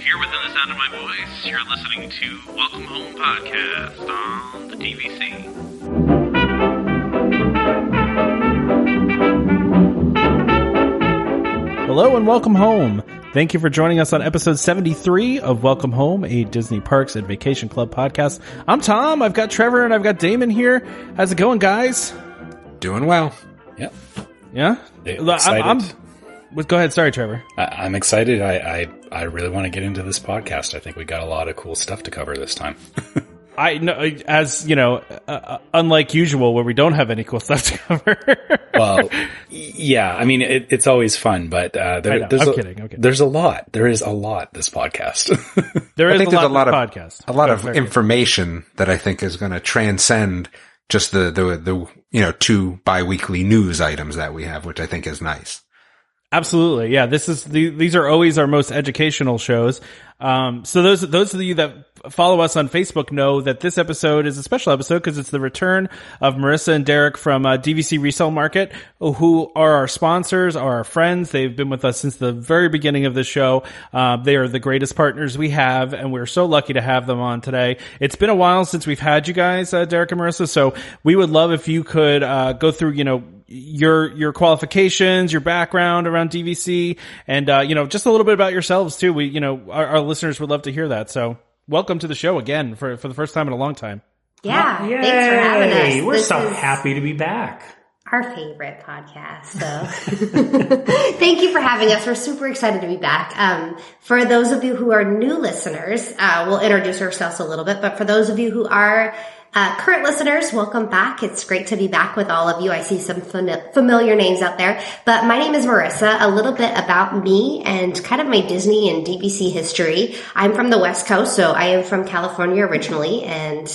unknown. If you're within the sound of my voice, you're listening to Welcome Home Podcast on the DVC. Hello and welcome home. Thank you for joining us on episode 73 of Welcome Home, a Disney Parks and Vacation Club podcast. I'm Tom. I've got Trevor and I've got Damon here. How's it going, guys? Doing well. Yep. Yeah? Yeah, excited. I'm, I'm- go ahead. Sorry, Trevor. I, I'm excited. I, I, I really want to get into this podcast. I think we got a lot of cool stuff to cover this time. I know, as you know, uh, uh, unlike usual where we don't have any cool stuff to cover. well, yeah, I mean, it, it's always fun, but uh, there, know. there's, I'm a, kidding, I'm kidding. there's a lot. There is a lot this podcast. there I think a there's lot, a lot of of podcast. a lot Yeah, of very good. information that I think is going to transcend just the, the the you know two biweekly news items that we have, which I think is nice. Absolutely. Yeah. This is the, these are always our most educational shows. Um, so those, those of you that follow us on Facebook know that this episode is a special episode because it's the return of Marissa and Derek from uh, DVC Resale Market, who are our sponsors, are our friends. They've been with us since the very beginning of the show. Uh, they are the greatest partners we have, and we're so lucky to have them on today. It's been a while since we've had you guys, uh, Derek and Marissa. So we would love if you could uh, go through, you know, your your qualifications, your background around DVC, and uh, you know just a little bit about yourselves too. We you know our, our listeners would love to hear that. So welcome to the show again for for the first time in a long time. Yeah, Yay! thanks for having us. We're This so happy to be back. Our favorite podcast. So thank you for having us. We're super excited to be back. Um, for those of you who are new listeners, uh, we'll introduce ourselves a little bit, but for those of you who are uh, current listeners, welcome back. It's great to be back with all of you. I see some fami- familiar names out there, but my name is Marissa. A little bit about me and kind of my Disney and DVC history. I'm from the West Coast, so I am from California originally, and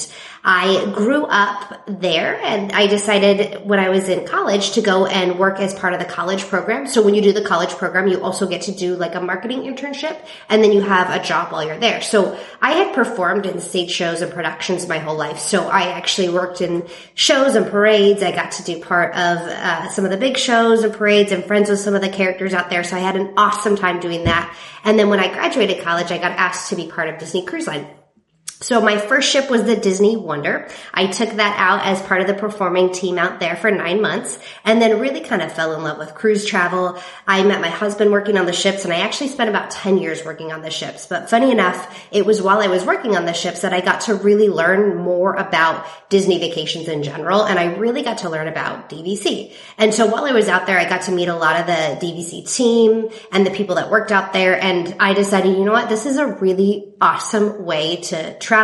I grew up there and I decided when I was in college to go and work as part of the college program. So when you do the college program, you also get to do like a marketing internship and then you have a job while you're there. So I had performed in stage shows and productions my whole life. So I actually worked in shows and parades. I got to do part of uh, some of the big shows and parades and friends with some of the characters out there. So I had an awesome time doing that. And then when I graduated college, I got asked to be part of Disney Cruise Line. So my first ship was the Disney Wonder. I took that out as part of the performing team out there for nine months and then really kind of fell in love with cruise travel. I met my husband working on the ships and I actually spent about 10 years working on the ships. But funny enough, it was while I was working on the ships that I got to really learn more about Disney vacations in general. And I really got to learn about DVC. And so while I was out there, I got to meet a lot of the DVC team and the people that worked out there. And I decided, you know what? This is a really awesome way to travel,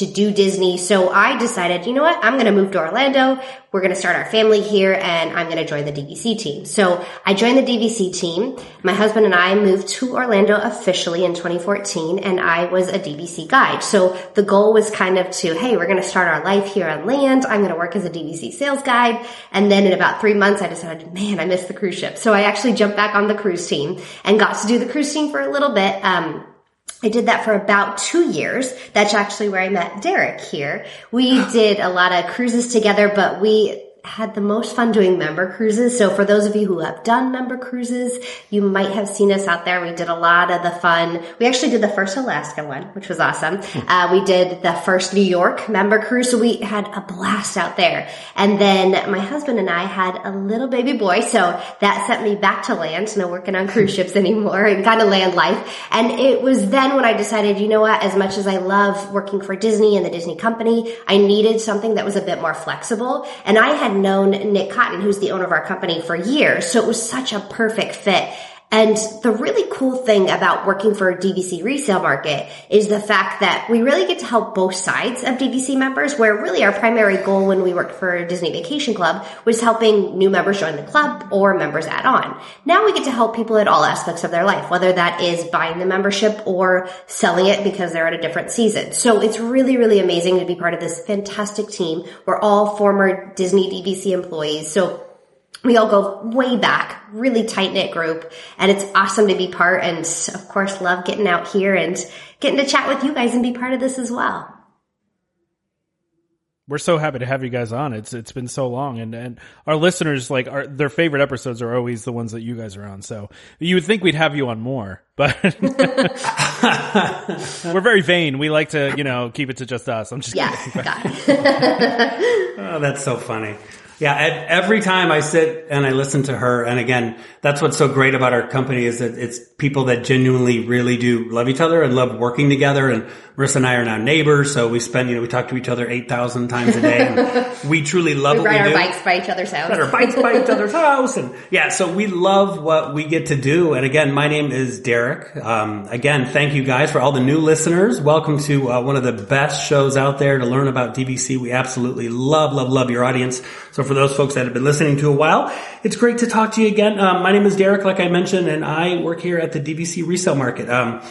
to do Disney. So I decided, you know what? I'm going to move to Orlando. We're going to start our family here and I'm going to join the DVC team. So I joined the DVC team. My husband and I moved to Orlando officially in 2014 and I was a DVC guide. So the goal was kind of to, hey, we're going to start our life here on land. I'm going to work as a DVC sales guide. And then in about three months, I decided, man, I miss the cruise ship. So I actually jumped back on the cruise team and got to do the cruise team for a little bit. Um, I did that for about two years. That's actually where I met Derek here. We did a lot of cruises together, but we had the most fun doing member cruises. So for those of you who have done member cruises, you might have seen us out there. We did a lot of the fun. We actually did the first Alaska one, which was awesome. Uh, we did the first New York member cruise. So we had a blast out there. And then my husband and I had a little baby boy. So that sent me back to land, no working on cruise ships anymore and kind of land life. And it was then when I decided, you know what, as much as I love working for Disney and the Disney company, I needed something that was a bit more flexible. And I had known Nick Cotton, who's the owner of our company for years. So it was such a perfect fit. And the really cool thing about working for a DVC resale market is the fact that we really get to help both sides of DVC members, where really our primary goal when we worked for Disney Vacation Club was helping new members join the club or members add on. Now we get to help people at all aspects of their life, whether that is buying the membership or selling it because they're at a different season. So it's really, really amazing to be part of this fantastic team. We're all former Disney DVC employees. So we all go way back, really tight knit group, and it's awesome to be part. And of course, love getting out here and getting to chat with you guys and be part of this as well. we're so happy to have you guys on. It's it's been so long, and and our listeners like our their favorite episodes are always the ones that you guys are on. So you would think we'd have you on more, but we're very vain. We like to you know keep it to just us. I'm just Yeah, kidding. got. Oh, that's so funny. Yeah, every time I sit and I listen to her, and again, that's what's so great about our company is that it's people that genuinely really do love each other and love working together. And Marissa and I are now neighbors, so we spend, you know, we talk to each other 8,000 times a day. We truly love We what ride our bikes by each other's house. Ride our bikes by each other's house. And yeah, so we love what we get to do. And again, my name is Derek. Um, again, thank you guys for all the new listeners. Welcome to uh, one of the best shows out there to learn about DVC. We absolutely love, love, love your audience. So for those folks that have been listening to a while, it's great to talk to you again. Um, my name is Derek, like I mentioned, and I work here at the DVC resale market. Um,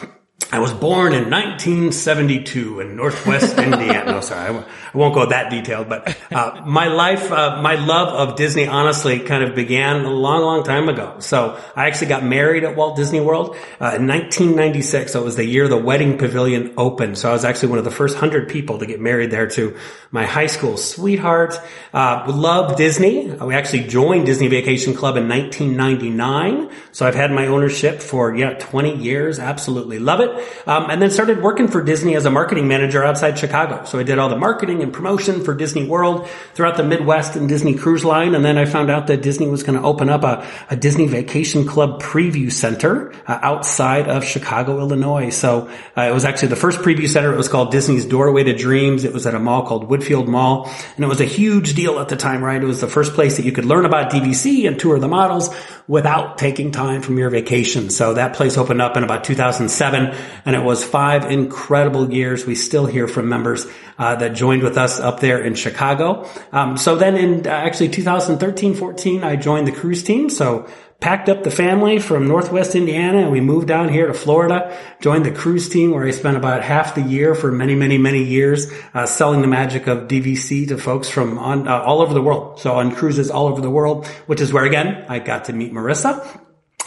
I was born in 1972 in Northwest Indiana. No, sorry, I w- I won't go that detailed, but uh, my life, uh, my love of Disney, honestly, kind of began a long, long time ago. So I actually got married at Walt Disney World uh, in 1996. So it was the year the wedding pavilion opened. So I was actually one of the first hundred people to get married there to my high school sweetheart. Uh, loved Disney. We actually joined Disney Vacation Club in 1999. So I've had my ownership for yeah 20 years. Absolutely love it. Um, and then started working for Disney as a marketing manager outside Chicago. So I did all the marketing and promotion for Disney World throughout the Midwest and Disney Cruise Line. And then I found out that Disney was going to open up a, a Disney Vacation Club preview center uh, outside of Chicago, Illinois. So uh, it was actually the first preview center. It was called Disney's Doorway to Dreams. It was at a mall called Woodfield Mall. And it was a huge deal at the time, right? It was the first place that you could learn about DVC and tour the models without taking time from your vacation. So that place opened up in about 2007 and it was five incredible years. We still hear from members uh, that joined with us up there in Chicago. Um, so then in uh, actually 2013, 14, I joined the cruise team. So packed up the family from Northwest Indiana and we moved down here to Florida, joined the cruise team where I spent about half the year for many, many, many years, uh, selling the magic of DVC to folks from on, uh, all over the world. So on cruises all over the world, which is where again, I got to meet Marissa.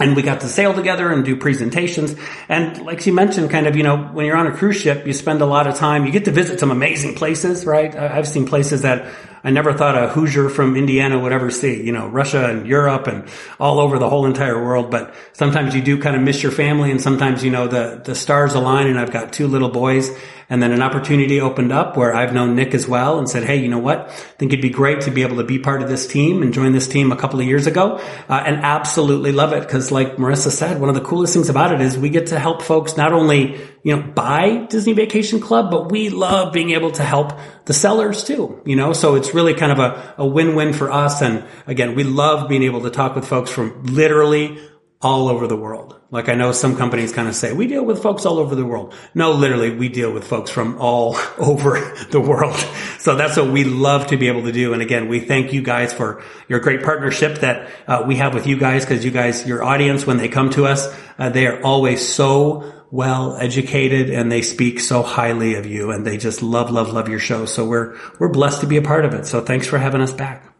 And we got to sail together and do presentations. And like she mentioned, kind of, you know, when you're on a cruise ship, you spend a lot of time, you get to visit some amazing places, right? I've seen places that I never thought a Hoosier from Indiana would ever see, you know, Russia and Europe and all over the whole entire world. But sometimes you do kind of miss your family and sometimes, you know, the, the stars align and I've got two little boys and then an opportunity opened up where I've known Nick as well and said, Hey, you know what? I think it'd be great to be able to be part of this team and join this team a couple of years ago. Uh, and absolutely love it. Cause like Marissa said, one of the coolest things about it is we get to help folks not only, you know, buy Disney Vacation Club, but we love being able to help the sellers too, you know, so it's really kind of a, a win-win for us. And again, we love being able to talk with folks from literally all over the world. Like I know some companies kind of say, we deal with folks all over the world. No, literally, we deal with folks from all over the world. So that's what we love to be able to do. And again, we thank you guys for your great partnership that uh, we have with you guys because you guys, your audience, when they come to us, uh, they are always so well educated and they speak so highly of you and they just love, love, love your show. So we're, we're blessed to be a part of it. So thanks for having us back.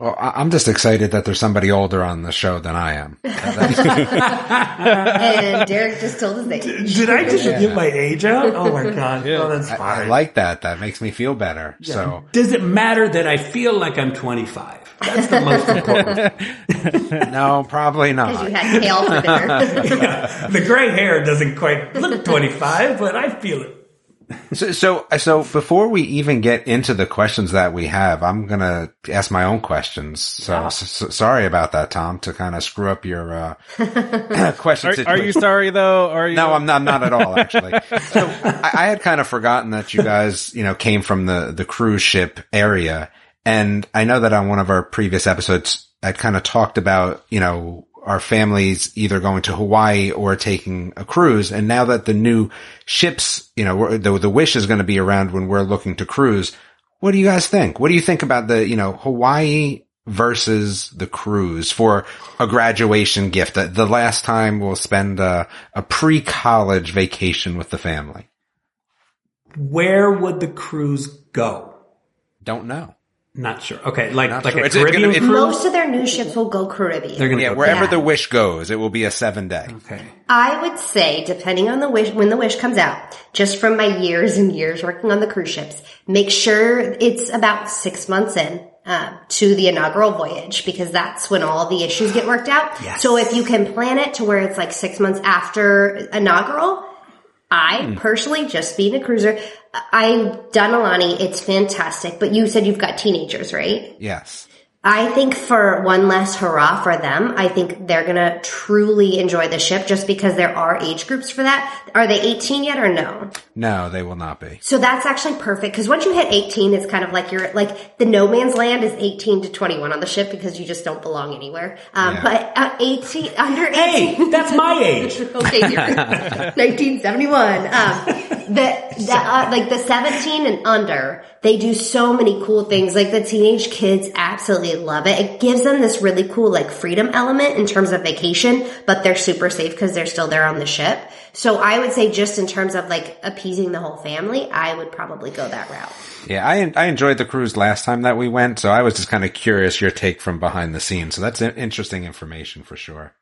Well, I- I'm just excited that there's somebody older on the show than I am. and Derek just told his age. Did I just give my age out? Oh my God. Oh, that's I, fine. I like that. That makes me feel better. So Does it matter that I feel like I'm 25? That's the most important. no, probably Because you not. had kale for dinner. the gray hair doesn't quite look 25, but I feel it. So, so, so before we even get into the questions that we have, I'm going to ask my own questions. So, s- s- sorry about that, Tom, to kind of screw up your, uh, question Are, are you sorry though? Are you? No, I'm not, not at all, actually. So I, I had kind of forgotten that you guys, you know, came from the, the cruise ship area. And I know that on one of our previous episodes, I kind of talked about, you know, our families either going to Hawaii or taking a cruise. And now that the new ships, you know, the, the wish is going to be around when we're looking to cruise. What do you guys think? What do you think about the, you know, Hawaii versus the cruise for a graduation gift? The, the last time we'll spend a, a pre-college vacation with the family. Where would the cruise go? Don't know. Not sure. Okay, like Not like sure. a It's- it's Caribbean gonna- it's- cruise. Most of their new ships will go Caribbean. They're gonna Yeah, go wherever Yeah. the wish goes, it will be a seven day. Okay. I would say, depending on the wish, when the wish comes out, just from my years and years working on the cruise ships, make sure it's about six months in. Uh, to the inaugural voyage because that's when all the issues get worked out. Yes. So if you can plan it to where it's like six months after inaugural, I hmm. personally, just being a cruiser, I've done Aulani. It's fantastic. But you said you've got teenagers, right? Yes. I think for one last hurrah for them, I think they're gonna truly enjoy the ship just because there are age groups for that. Are they 18 yet or no? No, they will not be. So that's actually perfect because once you hit 18, it's kind of like you're like the no man's land is 18 to 21 on the ship because you just don't belong anywhere. Um, Yeah. But uh, 18 under 18. Hey, that's my age. okay, 1971. Um, the, the uh, like the 17 and under, they do so many cool things. Like the teenage kids absolutely love it. It gives them this really cool like freedom element in terms of vacation, but they're super safe because they're still there on the ship. So I would say just in terms of like appeasing the whole family, I would probably go that route. Yeah, I I enjoyed the cruise last time that we went, so I was just kind of curious your take from behind the scenes. So that's interesting information for sure.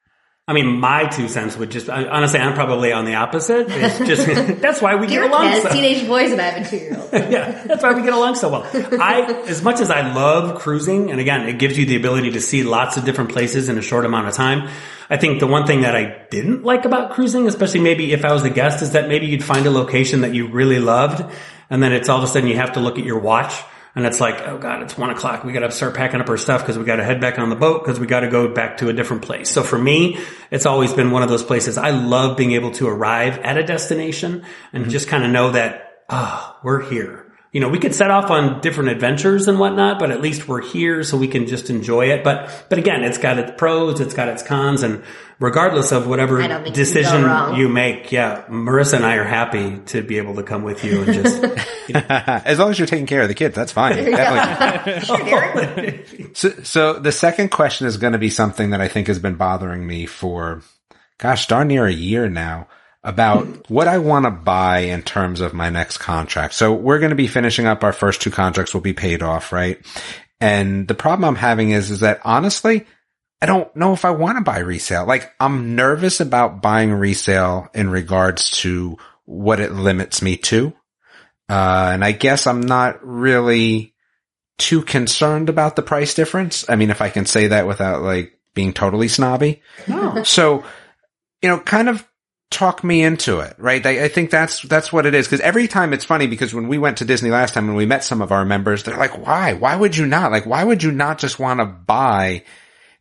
I mean, my two cents would just, honestly, I'm probably on the opposite. It's just, that's why we get along has so teenage boys and I have a two year old. yeah, that's why we get along so well. I, as much as I love cruising, and again, it gives you the ability to see lots of different places in a short amount of time. I think the one thing that I didn't like about cruising, especially maybe if I was a guest, is that maybe you'd find a location that you really loved, and then it's all of a sudden you have to look at your watch. And it's like, oh God, it's one o'clock. We got to start packing up our stuff because we got to head back on the boat because we got to go back to a different place. So for me, it's always been one of those places. I love being able to arrive at a destination and just kind of know that, ah, we're here. You know, we could set off on different adventures and whatnot, but at least we're here so we can just enjoy it. But, but again, it's got its pros, it's got its cons, and regardless of whatever I you decision you make, yeah, Marissa and I are happy to be able to come with you and just, as long as you're taking care of the kids, that's fine. Definitely. Sure, So, so the second question is going to be something that I think has been bothering me for, gosh, darn near a year now about what I want to buy in terms of my next contract. So we're going to be finishing up our first two contracts will be paid off, right? And the problem I'm having is, is that honestly, I don't know if I want to buy resale. Like I'm nervous about buying resale in regards to what it limits me to. Uh, and I guess I'm not really too concerned about the price difference. I mean, if I can say that without like being totally snobby. no. So, you know, kind of talk me into it, right? I, I think that's, that's what it is. Cause every time it's funny because when we went to Disney last time and we met some of our members, they're like, why? Why would you not? Like, why would you not just want to buy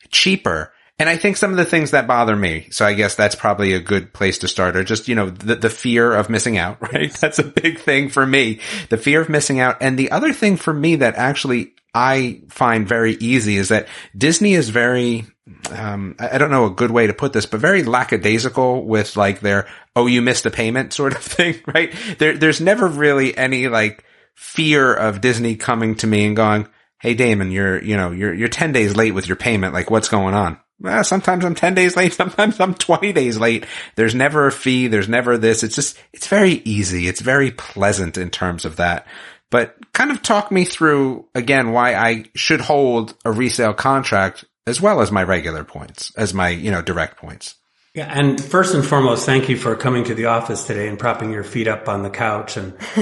cheaper? And I think some of the things that bother me, so I guess that's probably a good place to start, are just, you know, the, the fear of missing out, right? That's a big thing for me. The fear of missing out. And the other thing for me that actually I find very easy is that Disney is very, um, I don't know a good way to put this, but very lackadaisical with like their, oh, you missed a payment sort of thing, right? There, there's never really any like fear of Disney coming to me and going, Hey, Damon, you're, you know, you're, you're 10 days late with your payment. Like what's going on? Well, sometimes I'm 10 days late. Sometimes I'm 20 days late. There's never a fee. There's never this. It's just, it's very easy. It's very pleasant in terms of that. But kind of talk me through again why I should hold a resale contract as well as my regular points, as my, you know, direct points. Yeah, and first and foremost, thank you for coming to the office today and propping your feet up on the couch and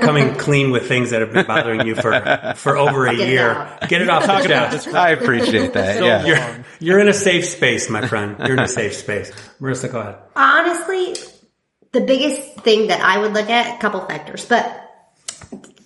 coming clean with things that have been bothering you for for over a Get year. out. Get it off the chest. I appreciate that. So yeah. long. You're in a safe space, my friend. You're in a safe space. Marissa, go ahead. Honestly, the biggest thing that I would look at, a couple factors, but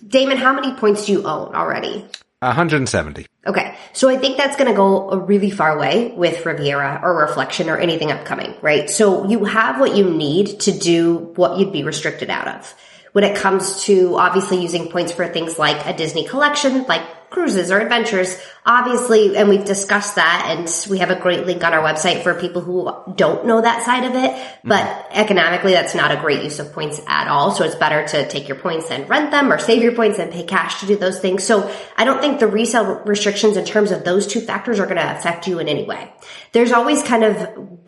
Damon, how many points do you own already? 170. Okay, so I think that's going to go a really far way with Riviera or Reflection or anything upcoming, right? So you have what you need to do what you'd be restricted out of. When it comes to obviously using points for things like a Disney collection, like cruises or adventures, obviously, and we've discussed that and we have a great link on our website for people who don't know that side of it, mm-hmm. but economically that's not a great use of points at all. So it's better to take your points and rent them or save your points and pay cash to do those things. So I don't think the resale restrictions in terms of those two factors are going to affect you in any way. There's always kind of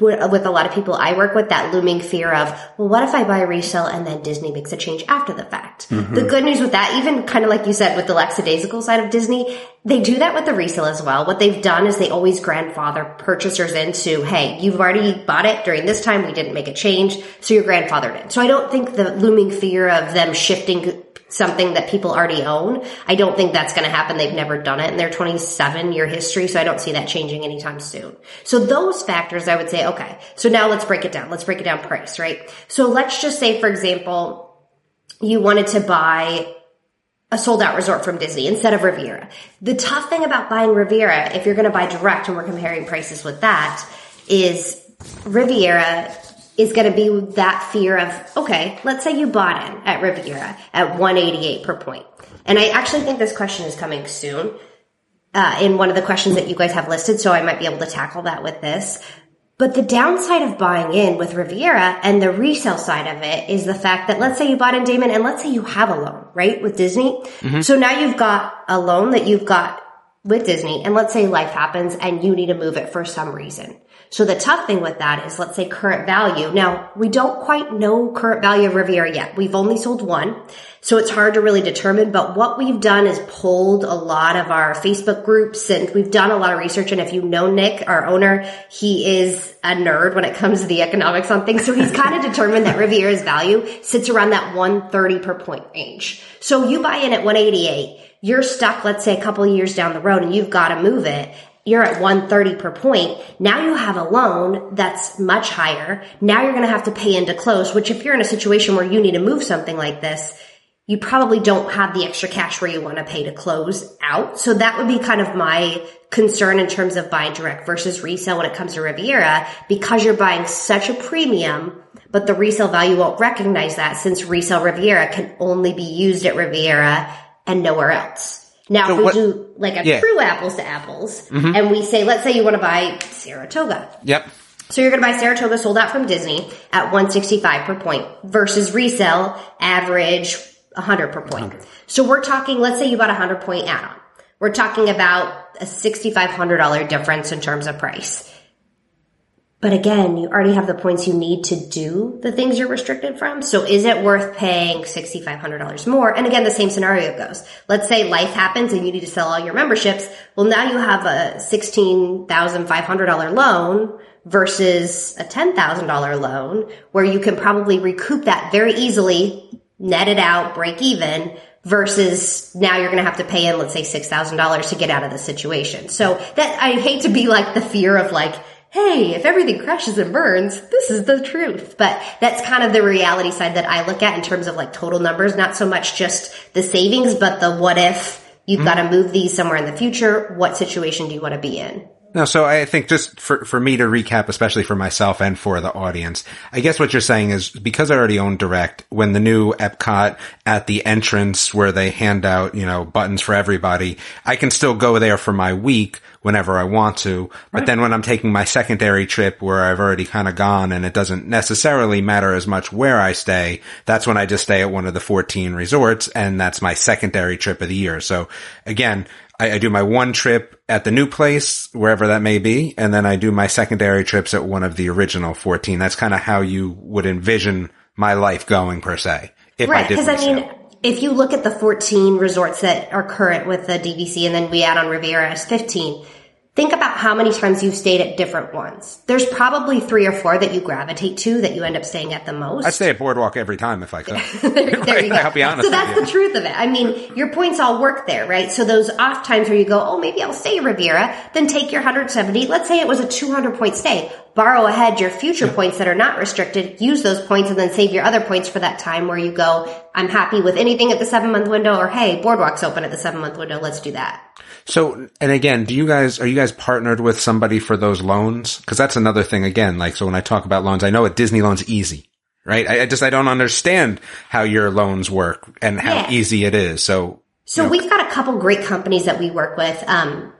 with a lot of people I work with that looming fear of, well, what if I buy a resale and then Disney makes a change after the fact? Mm-hmm. The good news with that, even kind of like you said with the lackadaisical side of Disney. They do that with the resale as well. What they've done is they always grandfather purchasers into, hey, you've already bought it during this time. We didn't make a change. So you're grandfathered in. So I don't think the looming fear of them shifting something that people already own. I don't think that's going to happen. They've never done it in their 27 year history. So I don't see that changing anytime soon. So those factors, I would say, okay. So now let's break it down. Let's break it down price, right? So let's just say, for example, you wanted to buy a sold out resort from Disney instead of Riviera. The tough thing about buying Riviera, if you're going to buy direct and we're comparing prices with that, is Riviera is going to be that fear of, okay, let's say you bought in at Riviera at 188 per point. And I actually think this question is coming soon. Uh, in one of the questions that you guys have listed, so I might be able to tackle that with this. But the downside of buying in with Riviera and the resale side of it is the fact that let's say you bought in Damon and let's say you have a loan, right? With Disney. Mm-hmm. So now you've got a loan that you've got with Disney and let's say life happens and you need to move it for some reason. So the tough thing with that is let's say current value. Now we don't quite know current value of Riviera yet. We've only sold one. So it's hard to really determine, but what we've done is pulled a lot of our Facebook groups and we've done a lot of research. And if you know Nick, our owner, he is a nerd when it comes to the economics on things. So he's kind of determined that Riviera's value sits around that 130 per point range. So you buy in at 188, you're stuck, let's say a couple years down the road and you've got to move it you're at 130 per point. Now you have a loan that's much higher. Now you're going to have to pay into close, which if you're in a situation where you need to move something like this, you probably don't have the extra cash where you want to pay to close out. So that would be kind of my concern in terms of buying direct versus resale when it comes to Riviera because you're buying such a premium, but the resale value won't recognize that since resale Riviera can only be used at Riviera and nowhere else. Now, So if we what- do like a Yeah. Mm-hmm. true apples to apples and we say, let's say you want to buy Saratoga. Yep. So you're going to buy Saratoga sold out from Disney at 165 per point versus resale average 100 per point. So we're talking, let's say you bought a 100 point add-on. We're talking about a $6,500 difference in terms of price. But again, you already have the points you need to do the things you're restricted from. So is it worth paying $6,500 more? And again, the same scenario goes. Let's say life happens and you need to sell all your memberships. Well, now you have a $16,500 loan versus a $10,000 loan where you can probably recoup that very easily, net it out, break even versus now you're going to have to pay in, let's say $6,000 to get out of the situation. So that I hate to be like the fear of like, hey, if everything crashes and burns, this is the truth. But that's kind of the reality side that I look at in terms of like total numbers, not so much just the savings, but the what if you've mm-hmm. got to move these somewhere in the future. What situation do you want to be in? No, so I think just for, for me to recap, especially for myself and for the audience, I guess what you're saying is because I already own Direct, when the new Epcot at the entrance where they hand out, you know, buttons for everybody, I can still go there for my week whenever I want to. But then when I'm taking my secondary trip where I've already kind of gone and it doesn't necessarily matter as much where I stay, that's when I just stay at one of the 14 resorts and that's my secondary trip of the year. So again, I, I do my one trip at the new place, wherever that may be, and then I do my secondary trips at one of the original 14. That's kind of how you would envision my life going per se. If Right, I did because I mean, if you look at the 14 resorts that are current with the DVC and then we add on Riviera as 15, think about how many times you've stayed at different ones. There's probably three or four that you gravitate to that you end up staying at the most. I stay at Boardwalk every time if I could. there, there you go. I'll be honest So that's the truth of it. I mean, your points all work there, right? So those off times where you go, oh, maybe I'll stay at Riviera, then take your 170. Let's say it was a 200 point stay. Borrow ahead your future points that are not restricted, use those points and then save your other points for that time where you go, I'm happy with anything at the seven month window or hey, boardwalk's open at the seven month window. Let's do that. So, and again, do you guys, are you guys partnered with somebody for those loans? Cause that's another thing again. Like, so when I talk about loans, I know at Disney loans easy, right? I, I just, I don't understand how your loans work and how Yeah. easy it is. So So we've got a couple great companies that we work with. Um,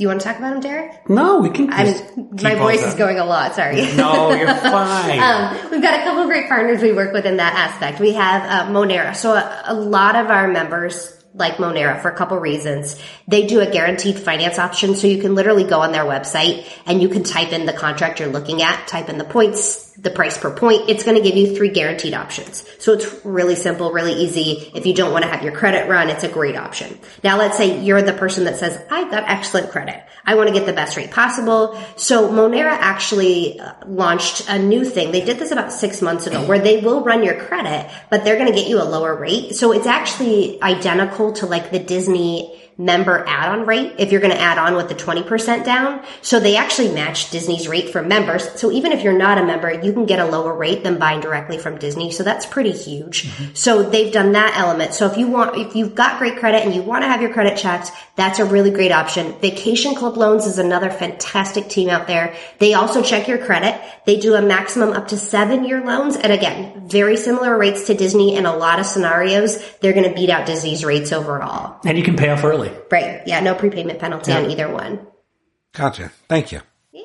do you want to talk about them, Derek? No, we can. I'm, my voice is going a lot. Sorry. No, you're fine. Um, we've got a couple of great partners we work with in that aspect. We have uh, Monera. So a, a lot of our members like Monera for a couple reasons. They do a guaranteed finance option, so you can literally go on their website and you can type in the contract you're looking at, type in the points, the price per point. It's going to give you three guaranteed options. So it's really simple, really easy. If you don't want to have your credit run, it's a great option. Now let's say you're the person that says, I've got excellent credit. I want to get the best rate possible. So Monera actually uh, launched a new thing. They did this about six months ago where they will run your credit, but they're going to get you a lower rate. So it's actually identical to like the Disney member add-on rate if you're going to add on with the 20% down. So they actually match Disney's rate for members. So even if you're not a member, you can get a lower rate than buying directly from Disney. So that's pretty huge. Mm-hmm. So they've done that element. So if you want, if you've got great credit and you want to have your credit checked, that's a really great option. Vacation Club Loans is another fantastic team out there. They also check your credit. They do a maximum up to seven year loans. And again, very similar rates to Disney in a lot of scenarios. They're going to beat out Disney's rates overall. And you can pay off early. Right. Yeah. No prepayment penalty yeah. on either one. Gotcha. Thank you. Yeah.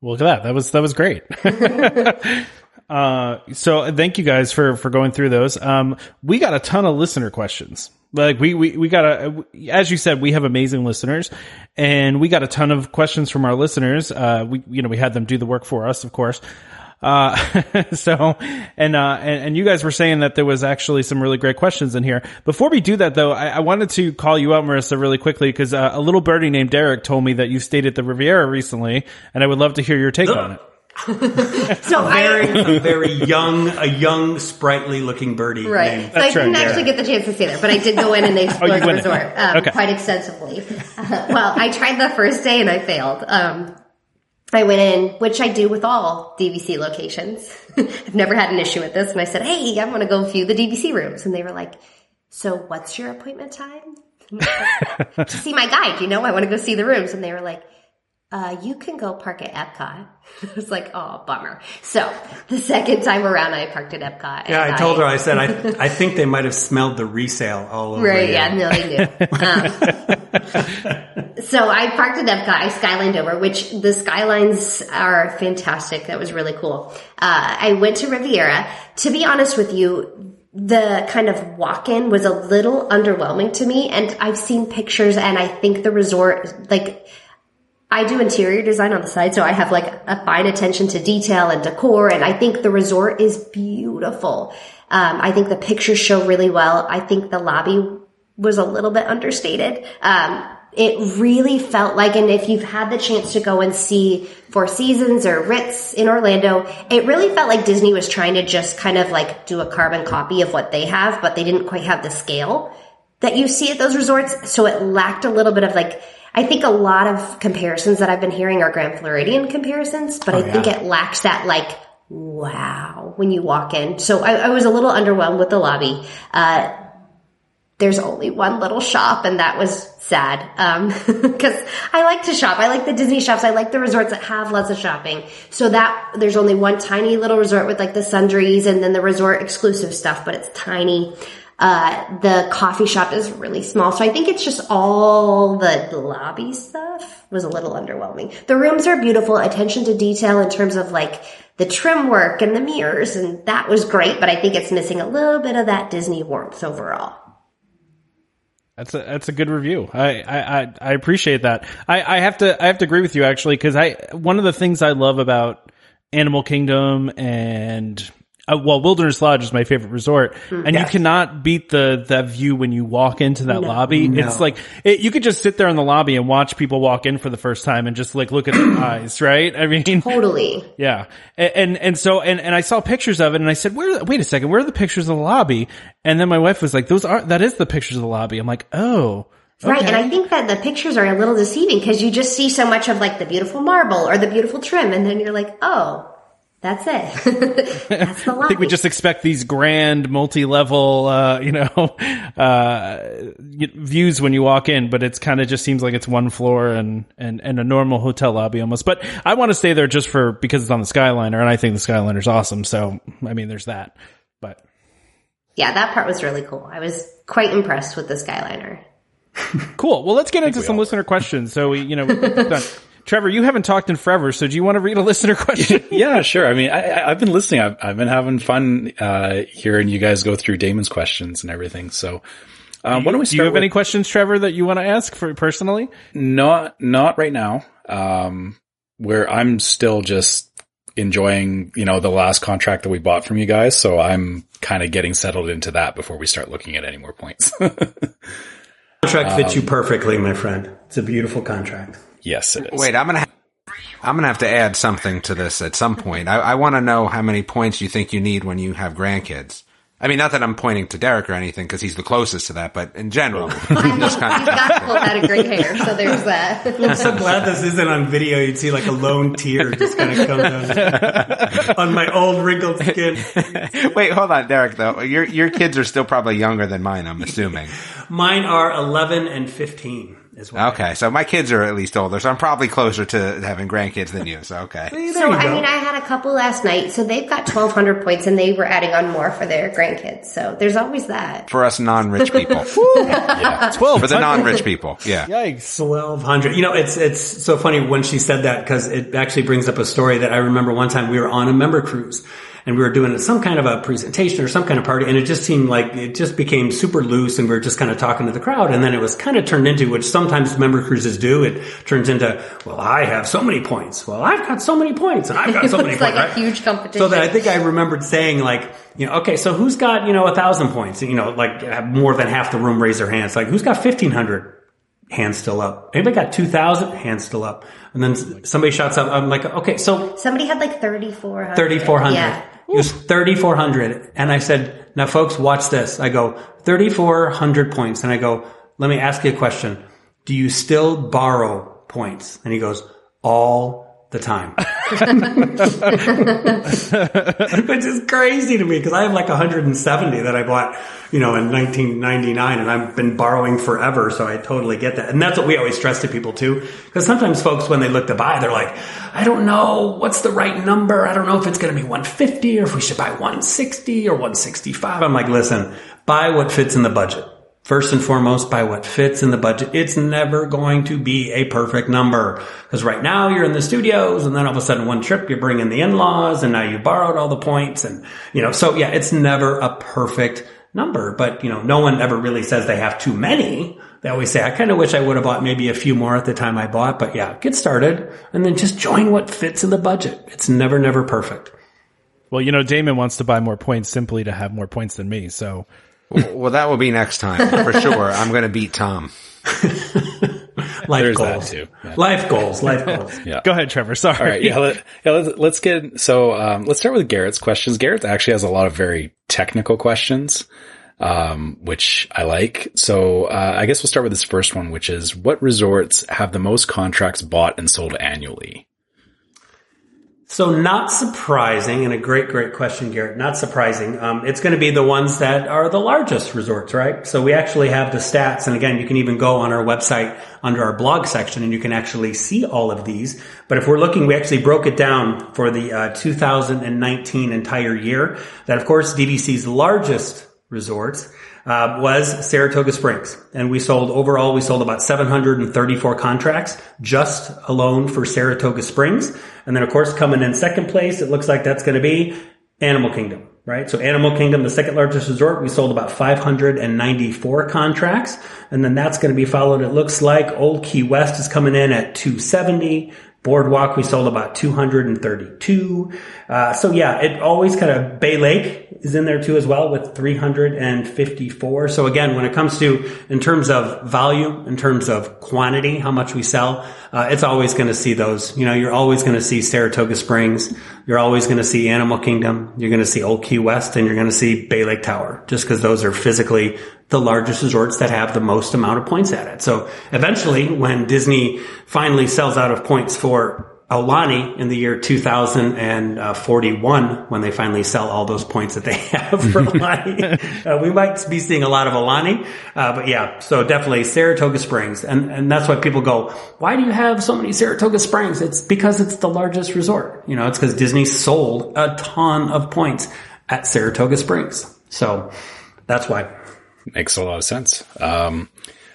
Well, look at that. That was, that was great. uh, so thank you guys for, for going through those. Um, we got a ton of listener questions. Like we, we, we got a, as you said, we have amazing listeners and we got a ton of questions from our listeners. Uh, we, you know, we had them do the work for us, of course. Uh, so, and, uh, and, and, you guys were saying that there was actually some really great questions in here. Before we do that though, I, I wanted to call you out, Marissa, really quickly because uh, a little birdie named Derek told me that you stayed at the Riviera recently and I would love to hear your take on it. so very, I, very young, a young, sprightly looking birdie. Right. Name. So I didn't actually get the chance to see there, but I did go in and they explored oh, the resort um, okay. quite extensively. Uh, well, I tried the first day and I failed. Um, I went in, which I do with all DVC locations. I've never had an issue with this. And I said, Hey, I want to go view the DVC rooms. And they were like, so what's your appointment time? to see my guide, you know, I want to go see the rooms. And they were like, uh, you can go park at Epcot. I was like, oh, bummer. So the second time around, I parked at Epcot. Yeah, I told her, I said, I, I think they might have smelled the resale all over. Right, yeah, no, they knew. Um, so I parked at Epcot. I skylined over, which the skylines are fantastic. That was really cool. Uh, I went to Riviera. To be honest with you, the kind of walk-in was a little underwhelming to me. And I've seen pictures and I think the resort, like, I do interior design on the side, so I have like a fine attention to detail and decor, and I think the resort is beautiful. Um, I think the pictures show really well. I think the lobby was a little bit understated. Um, it really felt like, and if you've had the chance to go and see Four Seasons or Ritz in Orlando, it really felt like Disney was trying to just kind of like do a carbon copy of what they have, but they didn't quite have the scale that you see at those resorts. So it lacked a little bit of like, I think a lot of comparisons that I've been hearing are Grand Floridian comparisons, but oh, I think it lacks that like, wow, when you walk in. So I, I was a little underwhelmed with the lobby. Uh, there's only one little shop and that was sad. Um, cause I like to shop. I like the Disney shops. I like the resorts that have lots of shopping. So that there's only one tiny little resort with like the sundries and then the resort exclusive stuff, but it's tiny. Uh, the coffee shop is really small. So I think it's just all the lobby stuff was a little underwhelming. The rooms are beautiful, attention to detail in terms of like the trim work and the mirrors and that was great, but I think it's missing a little bit of that Disney warmth overall. That's a that's a good review. I I I appreciate that. I I have to I have to agree with you actually because I one of the things I love about Animal Kingdom and uh, well, Wilderness Lodge is my favorite resort, mm, and yes. you cannot beat the that view when you walk into that no, lobby. No. It's like it, you could just sit there in the lobby and watch people walk in for the first time and just like look at their eyes, right? I mean, totally. Yeah, and, and and, so and and I saw pictures of it, and I said, "Where? Wait a second, where are the pictures of the lobby?" And then my wife was like, "Those are that is the pictures of the lobby." I'm like, "Oh." Okay. Right. And I think that the pictures are a little deceiving because you just see so much of like the beautiful marble or the beautiful trim. And then you're like, oh, that's it. That's the line. I think we just expect these grand multi-level, uh, you know, uh, views when you walk in, but it's kind of just seems like it's one floor and, and, and a normal hotel lobby almost. But I want to stay there just for, because it's on the Skyliner and I think the Skyliner's awesome. So, I mean, there's that, but. Yeah, that part was really cool. I was quite impressed with the Skyliner. cool. Well, let's get into some listener questions. So we, you know, Trevor, you haven't talked in forever, so do you want to read a listener question? yeah, sure. I mean, I, I, I've been listening. I've, I've been having fun uh, hearing you guys go through Damon's questions and everything. So, um, why don't we do you have with, any questions, Trevor, that you want to ask for personally? not not right now. Um, where I'm still just enjoying, you know, the last contract that we bought from you guys. So I'm kind of getting settled into that before we start looking at any more points. Contract fits you perfectly, my friend. It's a beautiful contract. Yes, it is. Wait, I'm gonna. Ha- I'm gonna have to add something to this at some point. I, I want to know how many points you think you need when you have grandkids. I mean, not that I'm pointing to Derek or anything because he's the closest to that, but in general, this kind He's of got full head of gray hair, so there's that. I'm so glad this isn't on video. You'd see like a lone tear just kind of come down on my old wrinkled skin. Wait, hold on, Derek. Though your your kids are still probably younger than mine. I'm assuming. Mine are 11 and 15 as well. Okay, so my kids are at least older, so I'm probably closer to having grandkids than you. So okay. There So I mean, I had a couple last night, so they've got 1,200 points, and they were adding on more for their grandkids. So there's always that. For us non-rich people, Twelve. for the non-rich people, yeah. Yikes. Twelve hundred. You know, it's it's so funny when she said that because it actually brings up a story that I remember one time we were on a member cruise and we were doing some kind of a presentation or some kind of party, and it just seemed like it just became super loose, and we were just kind of talking to the crowd, and then it was kind of turned into which sometimes member cruises do. It turns into, well, I have so many points. Well, I've got so many points, and I've got so many it's points. like a right? huge competition. So that I think I remembered saying like, you know, okay, so who's got, you know, a thousand points? You know, like more than half the room raise their hands. Like who's got 1500? Hands still up. Anybody got 2000? Hands still up. And then somebody shouts out, I'm like, okay, so Somebody had like 3,400. 3400. Yeah. It was 3400. And I said, now folks, watch this. I go, 3400 points. And I go, let me ask you a question. Do you still borrow points? And he goes, all the time. Which is crazy to me because I have like 170 that I bought, you know, in 1999 and I've been borrowing forever. So I totally get that. And that's what we always stress to people too. Because sometimes folks, when they look to buy, they're like, I don't know what's the right number. I don't know if it's going to be 150 or if we should buy 160 or 165. I'm like, listen, buy what fits in the budget. First and foremost, by what fits in the budget. It's never going to be a perfect number. Because right now you're in the studios and then all of a sudden one trip you bring in the in-laws and now you borrowed all the points and, you know, so yeah, it's never a perfect number. But, you know, no one ever really says they have too many. They always say, I kind of wish I would have bought maybe a few more at the time I bought. But yeah, get started and then just join what fits in the budget. It's never, never perfect. Well, you know, Damon wants to buy more points simply to have more points than me. So Well, that will be next time for sure. I'm going to beat Tom. Life There's goals. too. Yeah. Life goals. Life goals. Yeah. go ahead, Trevor. Sorry. All right. Yeah. Let, yeah let's, let's get, so, um, let's start with Garrett's questions. Garrett actually has a lot of very technical questions, um, which I like. So, uh, I guess we'll start with this first one, which is what resorts have the most contracts bought and sold annually? So not surprising, and a great, great question, Garrett. Not surprising. Um, it's going to be the ones that are the largest resorts, right? So we actually have the stats, and again, you can even go on our website under our blog section, and you can actually see all of these. But if we're looking, we actually broke it down for the uh, 2019 entire year. That, of course, DVC's largest resorts uh, was Saratoga Springs, and we sold overall we sold about 734 contracts just alone for Saratoga Springs, and then of course coming in second place, it looks like that's going to be Animal Kingdom, right? So Animal Kingdom, the second largest resort, we sold about 594 contracts, and then that's going to be followed. It looks like Old Key West is coming in at 270. Boardwalk, we sold about 232. Uh, so yeah, it always kind of Bay Lake is in there too as well with 354. So again, when it comes to, in terms of volume, in terms of quantity, how much we sell, uh, it's always going to see those. You know, you're always going to see Saratoga Springs. You're always going to see Animal Kingdom. You're going to see Old Key West and you're going to see Bay Lake Tower just because those are physically the largest resorts that have the most amount of points at it. So eventually when Disney finally sells out of points for Aulani in the year 2041 when they finally sell all those points that they have for Aulani. uh, we might be seeing a lot of Aulani, uh, but yeah, so definitely Saratoga Springs. And, and that's why people go, why do you have so many Saratoga Springs? It's because it's the largest resort. You know, it's because Disney sold a ton of points at Saratoga Springs. So that's why. Makes a lot of sense. Um,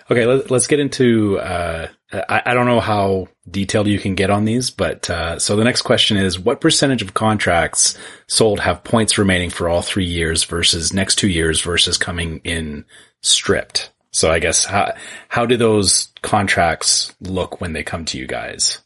okay, let, us get into. Uh, I, I don't know how detailed you can get on these, but uh, so the next question is: What percentage of contracts sold have points remaining for all three years versus next two years versus coming in stripped? So I guess how how do those contracts look when they come to you guys?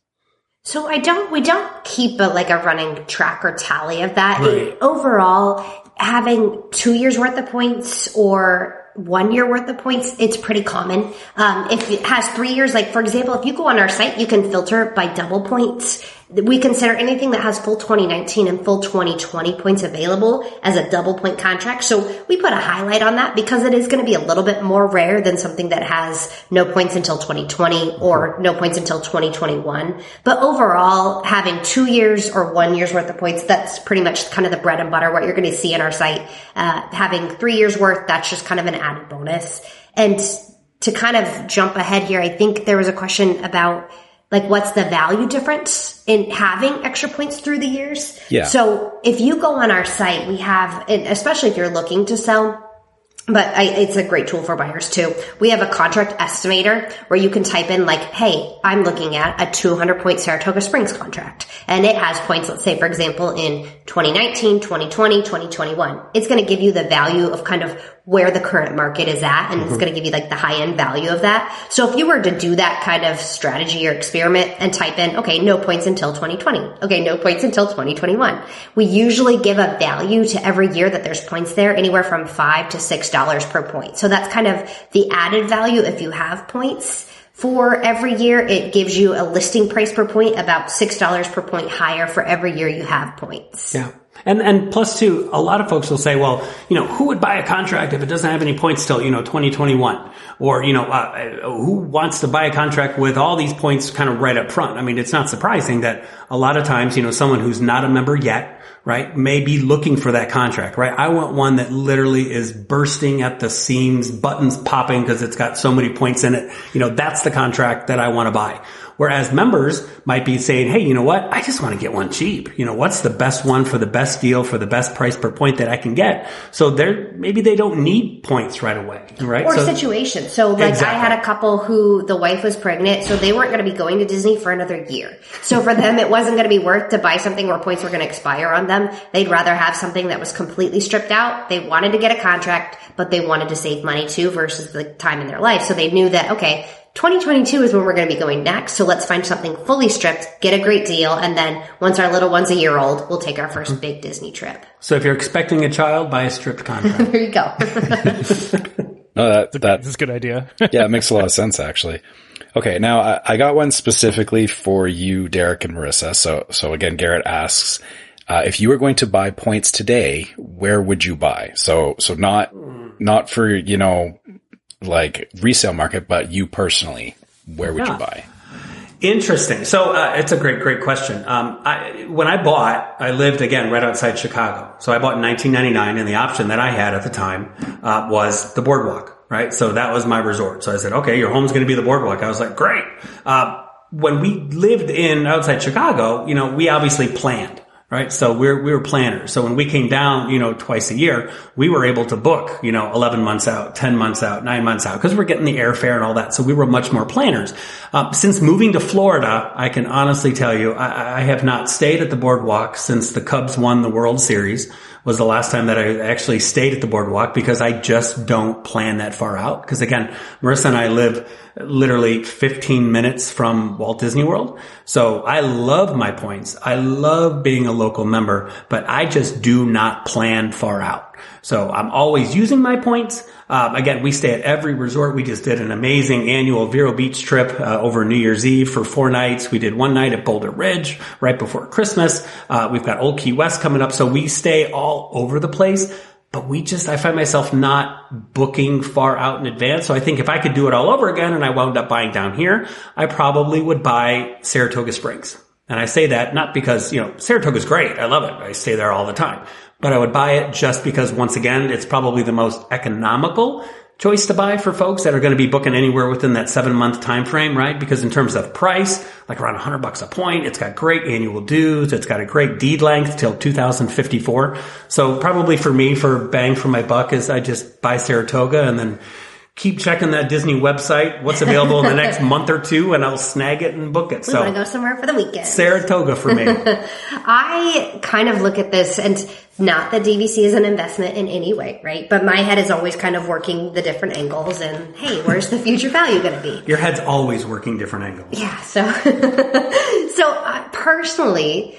So I don't, we don't keep a, like a running track or tally of that. Right. Overall, having two years worth of points or one year worth of points, it's pretty common. Um, if it has three years, like for example, if you go on our site, you can filter by double points. We consider anything that has full 2019 and full 2020 points available as a double point contract. So we put a highlight on that because it is going to be a little bit more rare than something that has no points until 2020 or no points until 2021. But overall, having two years or one year's worth of points, that's pretty much kind of the bread and butter, what you're going to see in our site. Uh, having three years worth, that's just kind of an added bonus. And to kind of jump ahead here, I think there was a question about like what's the value difference in having extra points through the years? Yeah. So if you go on our site, we have, especially if you're looking to sell, but I, it's a great tool for buyers too. We have a contract estimator where you can type in like, hey, I'm looking at a 200 point Saratoga Springs contract and it has points, let's say for example, in 2019, 2020, 2021. It's going to give you the value of kind of where the current market is at and it's mm-hmm. going to give you like the high end value of that. So if you were to do that kind of strategy or experiment and type in, okay, no points until 2020. Okay, no points until 2021. We usually give a value to every year that there's points there, anywhere from five to six dollars per point. So that's kind of the added value if you have points. For every year, it gives you a listing price per point about $6 per point higher for every year you have points. Yeah. And, and plus too, a lot of folks will say, well, you know, who would buy a contract if it doesn't have any points till, you know, 2021? Or, you know, uh, who wants to buy a contract with all these points kind of right up front? I mean, it's not surprising that a lot of times, you know, someone who's not a member yet, right, may be looking for that contract, right? I want one that literally is bursting at the seams, buttons popping because it's got so many points in it. You know, that's the contract that I want to buy. Whereas members might be saying, Hey, you know what? I just want to get one cheap. You know, what's the best one for the best deal for the best price per point that I can get? So they're, maybe they don't need points right away, right? Or so, situation. So like Exactly. I had a couple who the wife was pregnant, so they weren't going to be going to Disney for another year. So for them, it wasn't going to be worth to buy something where points were going to expire on them. They'd rather have something that was completely stripped out. They wanted to get a contract, but they wanted to save money too versus the time in their life. So they knew that, okay, 2022 is when we're going to be going next. So let's find something fully stripped, get a great deal. And then once our little one's a year old, we'll take our first big Disney trip. so if you're expecting a child, buy a stripped contract. There you go. No, that that This is a good idea. yeah, it makes a lot of sense actually. Okay, now I, I got one specifically for you, Derek and Marissa. So, so again, Garrett asks, uh, if you were going to buy points today, where would you buy? So, so not, not for, you know, like resale market, but you personally, where would Yeah. you buy? Interesting. So uh, it's a great, great question. Um, I, when I bought, I lived again right outside Chicago. So I bought in 1999, and the option that I had at the time uh, was the boardwalk. Right. So that was my resort. So I said, okay, your home's going to be the boardwalk. I was like, great. Uh, when we lived in outside Chicago, you know, we obviously planned. Right. So we're, we were planners. So when we came down, you know, twice a year, we were able to book, you know, 11 months out, 10 months out, nine months out, because we're getting the airfare and all that. So we were much more planners. Um, since moving to Florida, I can honestly tell you, I, I have not stayed at the boardwalk since the Cubs won the World Series was the last time that I actually stayed at the boardwalk because I just don't plan that far out. Because again, Marissa and I live literally 15 minutes from Walt Disney World. So I love my points. I love being a local member, but I just do not plan far out. So I'm always using my points. Um, again, we stay at every resort. We just did an amazing annual Vero Beach trip uh, over New Year's Eve for four nights. We did one night at Boulder Ridge right before Christmas. Uh, we've got Old Key West coming up, so we stay all over the place. But we just, I find myself not booking far out in advance. So I think if I could do it all over again and I wound up buying down here, I probably would buy Saratoga Springs. And I say that not because, you know, Saratoga is great. I love it. I stay there all the time. But I would buy it just because once again, it's probably the most economical choice to buy for folks that are going to be booking anywhere within that seven month time frame, right? Because in terms of price, like around 100 bucks a point, it's got great annual dues, it's got a great deed length till 2054. So probably for me, for bang for my buck, is I just buy Saratoga and then keep checking that Disney website, what's available in the next month or two, and I'll snag it and book it. We So want to go somewhere for the weekend. Saratoga for me. I kind of look at this and not that DVC is an investment in any way, right? But my head is always kind of working the different angles and hey, where's the future value going to be? Your head's always working different angles. Yeah. So, so uh, personally,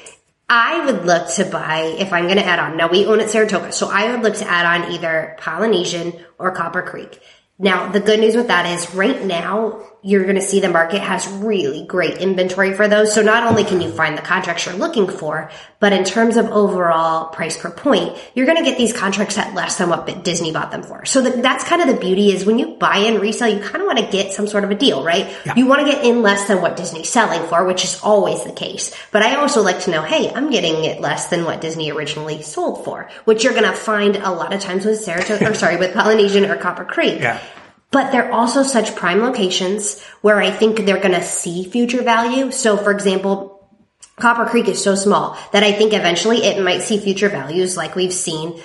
I would look to buy if I'm going to add on. Now we own at Saratoga, so I would look to add on either Polynesian or Copper Creek. Now the good news with that is right now you're going to see the market has really great inventory for those. So not only can you find the contracts you're looking for, but in terms of overall price per point, you're going to get these contracts at less than what Disney bought them for. So that, that's kind of the beauty is when you buy and resell, you kind of want to get some sort of a deal, right? You want to get in less than what Disney's selling for, which is always the case. But I also like to know, hey, I'm getting it less than what Disney originally sold for, which you're going to find a lot of times with Saratoga, or sorry, with Polynesian or Copper Creek. Yeah. But they're also such prime locations where I think they're going to see future value. So for example, Copper Creek is so small that I think eventually it might see future values like we've seen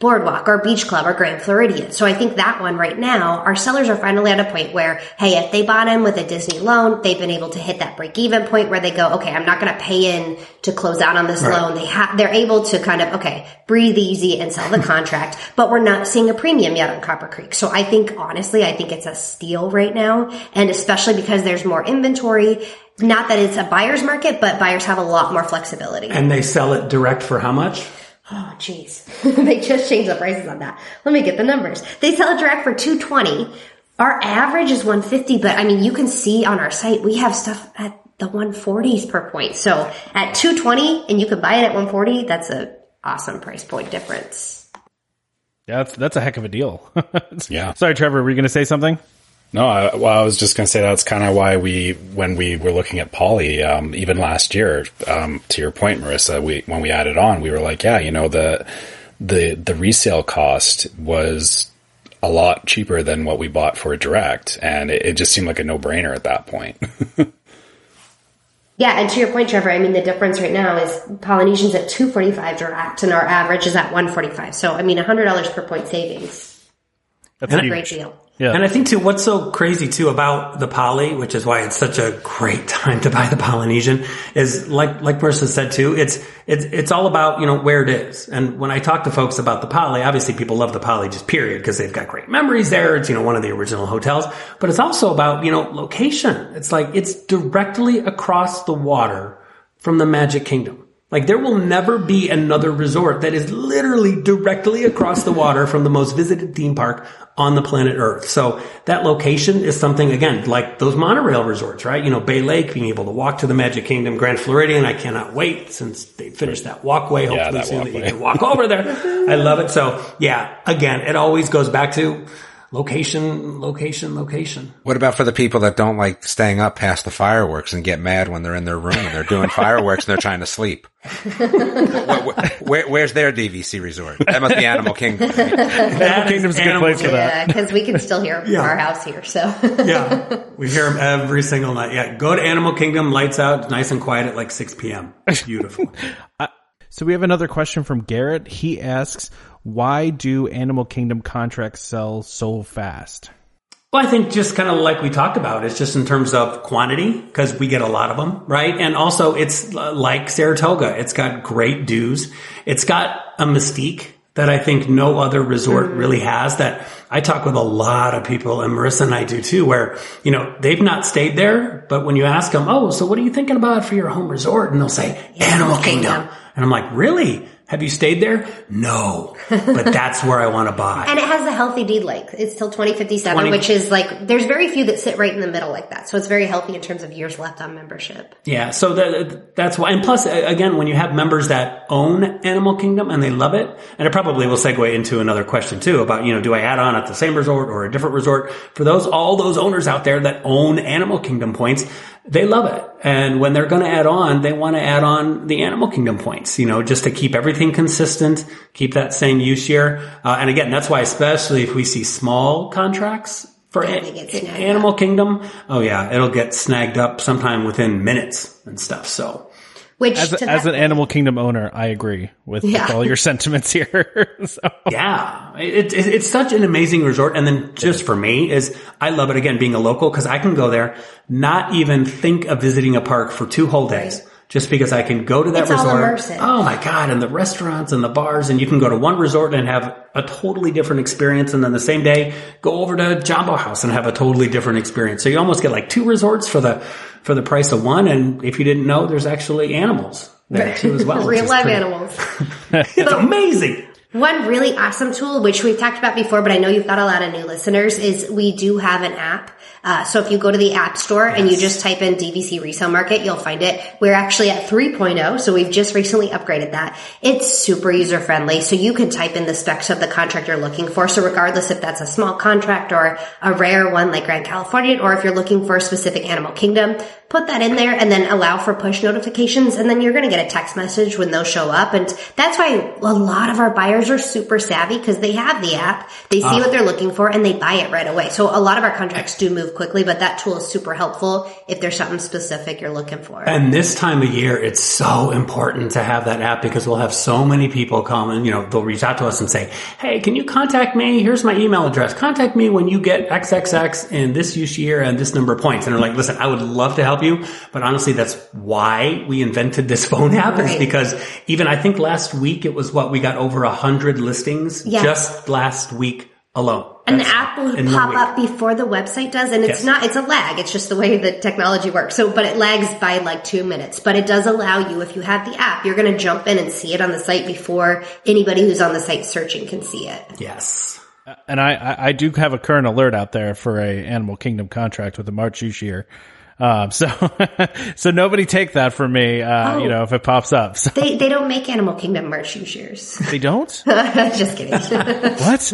Boardwalk or Beach Club or Grand Floridian. So I think that one right now, our sellers are finally at a point where, hey, if they bought in with a Disney loan, they've been able to hit that break even point where they go, okay, I'm not going to pay in to close out on this loan. They have, they're able to kind of, okay, breathe easy and sell the contract, but we're not seeing a premium yet on Copper Creek. So I think honestly, I think it's a steal right now. And especially because there's more inventory. Not that it's a buyer's market, but buyers have a lot more flexibility. And they sell it direct for how much? Oh, jeez. they just changed the prices on that. Let me get the numbers. They sell it direct for 220. Our average is 150, but I mean, you can see on our site, we have stuff at the 140s per point. So at 220 and you can buy it at 140, that's a awesome price point difference. Yeah, that's that's a heck of a deal. Yeah. Sorry, Trevor, were you going to say something? No, I, well, I was just going to say that's kind of why we, when we were looking at Polly, um, even last year, um, to your point, Marissa, we, when we added on, we were like, yeah, you know, the, the, the resale cost was a lot cheaper than what we bought for direct. And it, it just seemed like a no brainer at that point. Yeah, and to your point, Trevor, I mean, the difference right now is Polynesian's at 245 direct and our average is at 145. So, I mean, $100 per point savings. That's And huge. Great deal. Yeah. And I think too, what's so crazy too about the poly, which is why it's such a great time to buy the Polynesian, is like like Marissa said too. It's it's it's all about you know where it is. And when I talk to folks about the poly, obviously people love the poly just period because they've got great memories there. It's you know one of the original hotels, but it's also about you know location. It's like it's directly across the water from the Magic Kingdom. Like there will never be another resort that is literally directly across the water from the most visited theme park on the planet Earth. So that location is something again, like those monorail resorts, right? You know, Bay Lake, being able to walk to the Magic Kingdom, Grand Floridian. I cannot wait since they finished that walkway. Hopefully that soon that you can walk over there. I love it. So yeah, again, it always goes back to location, location, location. What about for the people that don't like staying up past the fireworks and get mad when they're in their room and they're doing fireworks and they're trying to sleep? where, where- where's their DVC resort? That must be Animal Kingdom. right? That Kingdom's a good place for that. Yeah, because we can still hear Yeah. our house here. So yeah, we hear them every single night. Yeah, go to Animal Kingdom, lights out, nice and quiet at like 6 p.m. Beautiful. So we have another question from Garrett. He asks, why do Animal Kingdom contracts sell so fast? Well, I think just kind of like we talked about, it's just in terms of quantity because we get a lot of them, right? And also it's like Saratoga. It's got great dues. It's got a mystique that I think no other resort mm-hmm. really has that I talk with a lot of people and Marissa and I do too, where, you know, they've not stayed there, but when you ask them, Oh, so what are you thinking about for your home resort? And they'll say Animal Kingdom. Kingdom. And I'm like, really? Have you stayed there? No, but that's where I want to buy. And it has a healthy deed length. It's till 2057, 20 which is like, there's very few that sit right in the middle like that. So it's very healthy in terms of years left on membership. Yeah, so that, that's why. And plus, again, when you have members that own Animal Kingdom and they love it, and it probably will segue into another question too about, you know, do I add on at the same resort or a different resort? For those, all those owners out there that own Animal Kingdom points, they love it. And when they're going to add on, they want to add on the Animal Kingdom points, you know, just to keep everything consistent, keep that same use year. Uh, and again, that's why, especially if we see small contracts for a- they get snagged Animal Kingdom, oh yeah, it'll get snagged up sometime within minutes and stuff. So Which As, to as that- an Animal Kingdom owner, I agree with, with all your sentiments here. so, Yeah, it, it, it's such an amazing resort. And then just for me is I love it again being a local because I can go there, not even think of visiting a park for two whole days. Just because I can go to that It's resort. immersive. Oh my God. And the restaurants and the bars and you can go to one resort and have a totally different experience. And then the same day go over to Jambo House and have a totally different experience. So you almost get like two resorts for the, for the price of one. And if you didn't know, there's actually animals there too as well. real is life pretty- animals. It's amazing. One really awesome tool, which we've talked about before, but I know you've got a lot of new listeners, is we do have an app. Uh, so if you go to the app store and you just type in DVC resale market, you'll find it. We're actually at 3.0, so we've just recently upgraded that. It's super user friendly, so you can type in the specs of the contract you're looking for. So regardless if that's a small contract or a rare one like Grand Californian, or if you're looking for a specific animal kingdom, put that in there and then allow for push notifications and then you're going to get a text message when those show up. And that's why a lot of our buyers are super savvy because they have the app, they see ah. what they're looking for and they buy it right away. So a lot of our contracts do move quickly, but that tool is super helpful if there's something specific you're looking for. And this time of year, it's so important to have that app because we'll have so many people come and, you know, they'll reach out to us and say, Hey, can you contact me? Here's my email address. Contact me when you get XXX in this use year and this number of points. And they're like, listen, I would love to help you. But honestly, that's why we invented this phone app is because even I think last week it was what we got over a hundred listings Yes. just last week alone. And the app will pop up before the website does, and it's Yes. not, it's a lag. It's just the way the technology works. So, but it lags by like two minutes. But it does allow you, if you have the app, you're going to jump in and see it on the site before anybody who's on the site searching can see it. Yes. Uh, and I, I, I do have a current alert out there for a Animal Kingdom contract with the March use year. Um, so, so nobody take that from me, uh, Oh. you know, if it pops up. So They, they don't make Animal Kingdom March use years. they don't? just kidding. What?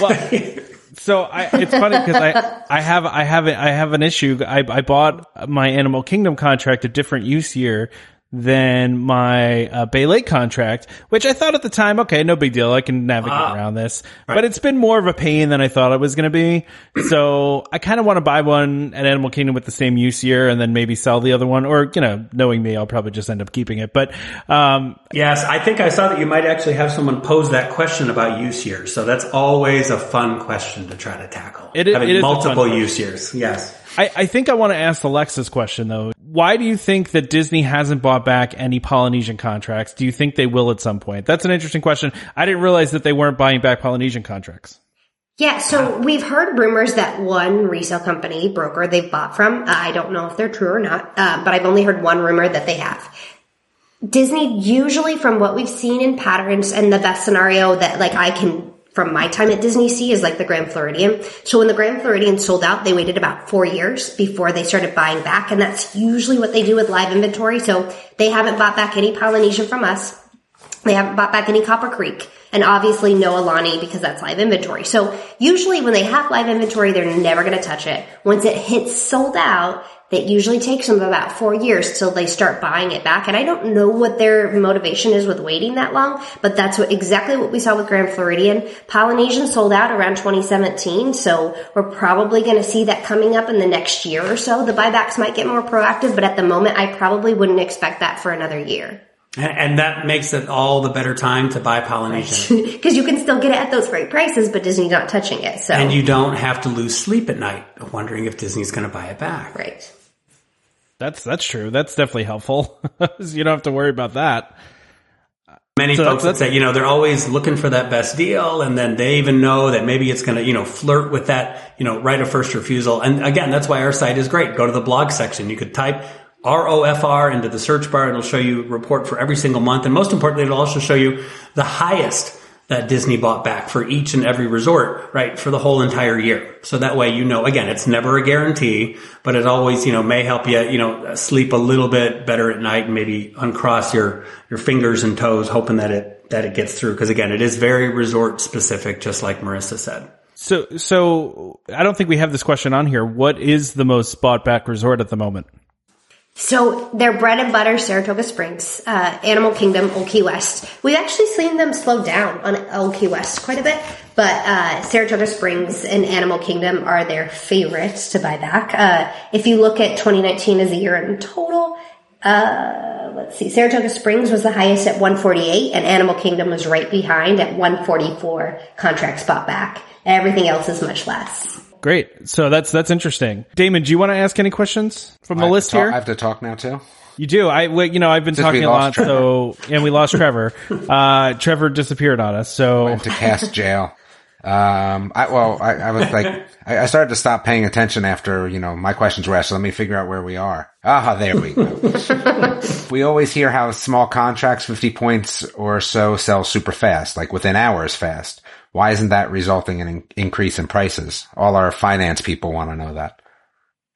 well, so I, it's funny because I, I have, I have, I have an issue. I, I bought my Animal Kingdom contract a different use year than my uh, Bay Lake contract, which I thought at the time, okay, no big deal. I can navigate around this, but it's been more of a pain than I thought it was going to be. So I kind of want to buy one at Animal Kingdom with the same use year and then maybe sell the other one or, you know, knowing me, I'll probably just end up keeping it. But, um, Yes, I think I saw that you might actually have someone pose that question about use years. So that's always a fun question to try to tackle. It Having it is multiple use years. Yes. I, I think I want to ask Alexa's question though. Why do you think that Disney hasn't bought back any Polynesian contracts? Do you think they will at some point? That's an interesting question. I didn't realize that they weren't buying back Polynesian contracts. Yeah, so we've heard rumors that one resale company broker they've bought from. I don't know if they're true or not, uh, but I've only heard one rumor that they have. Disney usually, from what we've seen in patterns, and the best scenario that like I can from my time at Disney Sea is like the Grand Floridian. So when the Grand Floridian sold out, they waited about four years before they started buying back, and that's usually what they do with live inventory. So they haven't bought back any Polynesian from us. They haven't bought back any Copper Creek and obviously no Aulani because that's live inventory. So usually when they have live inventory, they're never going to touch it. Once it hits sold out, that usually takes them about four years till they start buying it back. And I don't know what their motivation is with waiting that long, but that's what exactly what we saw with Grand Floridian. Polynesian sold out around 2017. So we're probably going to see that coming up in the next year or so. The buybacks might get more proactive, but at the moment, I probably wouldn't expect that for another year. And, and that makes it all the better time to buy Polynesian. because you can still get it at those great prices, but Disney's not touching it. So and you don't have to lose sleep at night wondering if Disney's going to buy it back. right. That's, that's true. That's definitely helpful. you don't have to worry about that. Many So folks that say, you know, they're always looking for that best deal and then they even know that maybe it's going to, you know, flirt with that, you know, right of first refusal. And again, that's why our site is great. Go to the blog section. You could type ROFR into the search bar. It'll show you report for every single month. And most importantly, it'll also show you the highest that Disney bought back for each and every resort, right? For the whole entire year. So that way, you know, again, it's never a guarantee, but it always, you know, may help you, you know, sleep a little bit better at night and maybe uncross your, your fingers and toes, hoping that it, that it gets through. Cause again, it is very resort specific, just like Marissa said. So, so I don't think we have this question on here. What is the most bought back resort at the moment? So their bread and butter, Saratoga Springs, uh, Animal Kingdom, Old Key West. We've actually seen them slow down on Old Key West quite a bit, but uh, Saratoga Springs and Animal Kingdom are their favorites to buy back. Uh, if you look at 2019 as a year in total, uh, let's see, Saratoga Springs was the highest at 148, and Animal Kingdom was right behind at 144 contracts bought back. Everything else is much less. Great. So that's that's interesting. Damon, do you want to ask any questions from the list talk- here? I have to talk now too. You do. I, well, you know, I've been Since talking a lot, Trevor. so and we lost Trevor. Uh, Trevor disappeared on us. So Went to cast jail. Um, I, well, I, I was like, I, I started to stop paying attention after, you know, my questions were asked. So let me figure out where we are. Ah, there we go. we always hear how small contracts, 50 points or so sell super fast, like within hours fast. Why isn't that resulting in an increase in prices? All our finance people want to know that.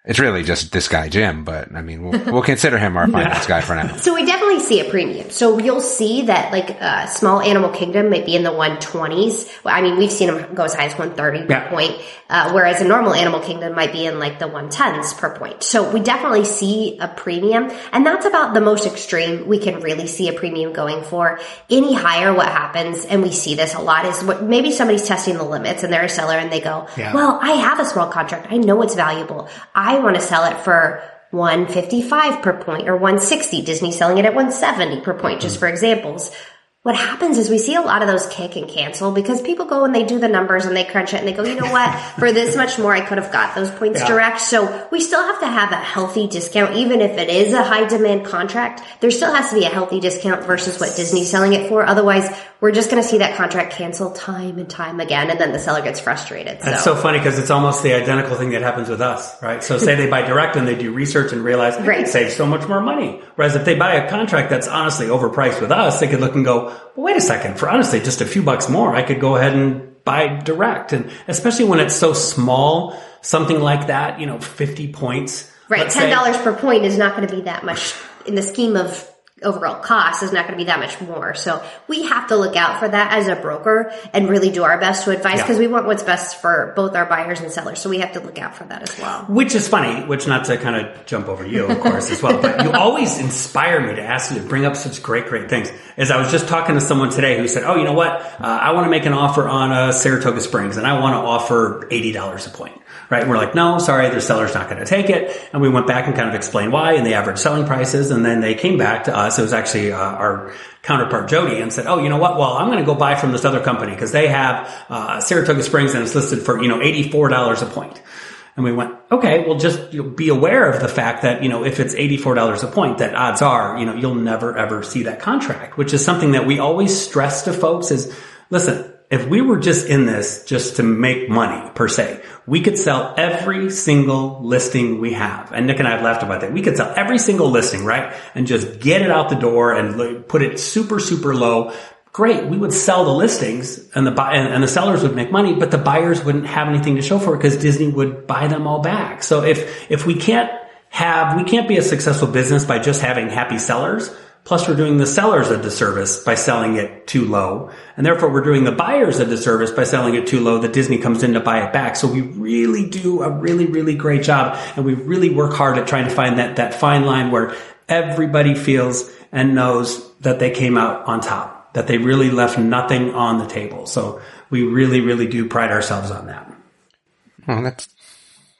It's really just this guy, Jim, but I mean, we'll, we'll consider him our finance guy for now. So we definitely see a premium. So you'll see that like uh, small animal kingdom might be in the 120s. I mean, we've seen them go as high as 130 Yeah. per point, uh, whereas a normal animal kingdom might be in like the 110s per point. So we definitely see a premium, and that's about the most extreme we can really see a premium going for. Any higher, what happens, and we see this a lot, is what maybe somebody's testing the limits and they're a seller and they go, Yeah. well, I have a small contract. I know it's valuable. I want to sell it for 155 per point or 160. Disney selling it at 170 per point, just for examples. What happens is we see a lot of those kick and cancel because people go and they do the numbers and they crunch it and they go, you know what? For this much more, I could have got those points Yeah. direct. So we still have to have a healthy discount, even if it is a high demand contract. There still has to be a healthy discount versus what Disney's selling it for. Otherwise, we're just going to see that contract cancel time and time again, and then the seller gets frustrated. That's so funny because it's almost the identical thing that happens with us, right? So say they buy direct and they do research and realize they Right. could save so much more money. Whereas if they buy a contract that's honestly overpriced with us, they could look and go, well, wait a second, for honestly just a few bucks more, I could go ahead and buy direct. And especially when it's so small, something like that, you know, 50 points. Right, Let's ten say- dollars per point is not going to be that much in the scheme of overall cost is not going to be that much more. So we have to look out for that as a broker and really do our best to advise Yeah. because we want what's best for both our buyers and sellers. So we have to look out for that as well. Which is funny, which not to kind of jump over you, of course, as well, but you always inspire me to ask you to bring up such great, great things. As I was just talking to someone today who said, Oh, you know what? Uh, I want to make an offer on uh, Saratoga Springs and I want to offer $80 a point. Right? We're like, no, sorry, the seller's not going to take it. And we went back and kind of explained why and the average selling prices. And then they came back to us. It was actually uh, our counterpart Jody and said, oh, you know what? Well, I'm going to go buy from this other company because they have uh, Saratoga Springs and it's listed for, you know, $84 a point. And we went, okay, well, just be aware of the fact that, you know, if it's $84 a point, that odds are, you know, you'll never ever see that contract, which is something that we always stress to folks is, listen, if we were just in this just to make money per se, we could sell every single listing we have. And Nick and I have laughed about that. We could sell every single listing, right? And just get it out the door and put it super, super low. Great. We would sell the listings and the and, and the sellers would make money, but the buyers wouldn't have anything to show for it because Disney would buy them all back. So if, if we can't have, we can't be a successful business by just having happy sellers. Plus we're doing the sellers a disservice by selling it too low. And therefore we're doing the buyers a disservice by selling it too low that Disney comes in to buy it back. So we really do a really, really great job and we really work hard at trying to find that, that fine line where everybody feels and knows that they came out on top, that they really left nothing on the table. So we really, really do pride ourselves on that. Well, that's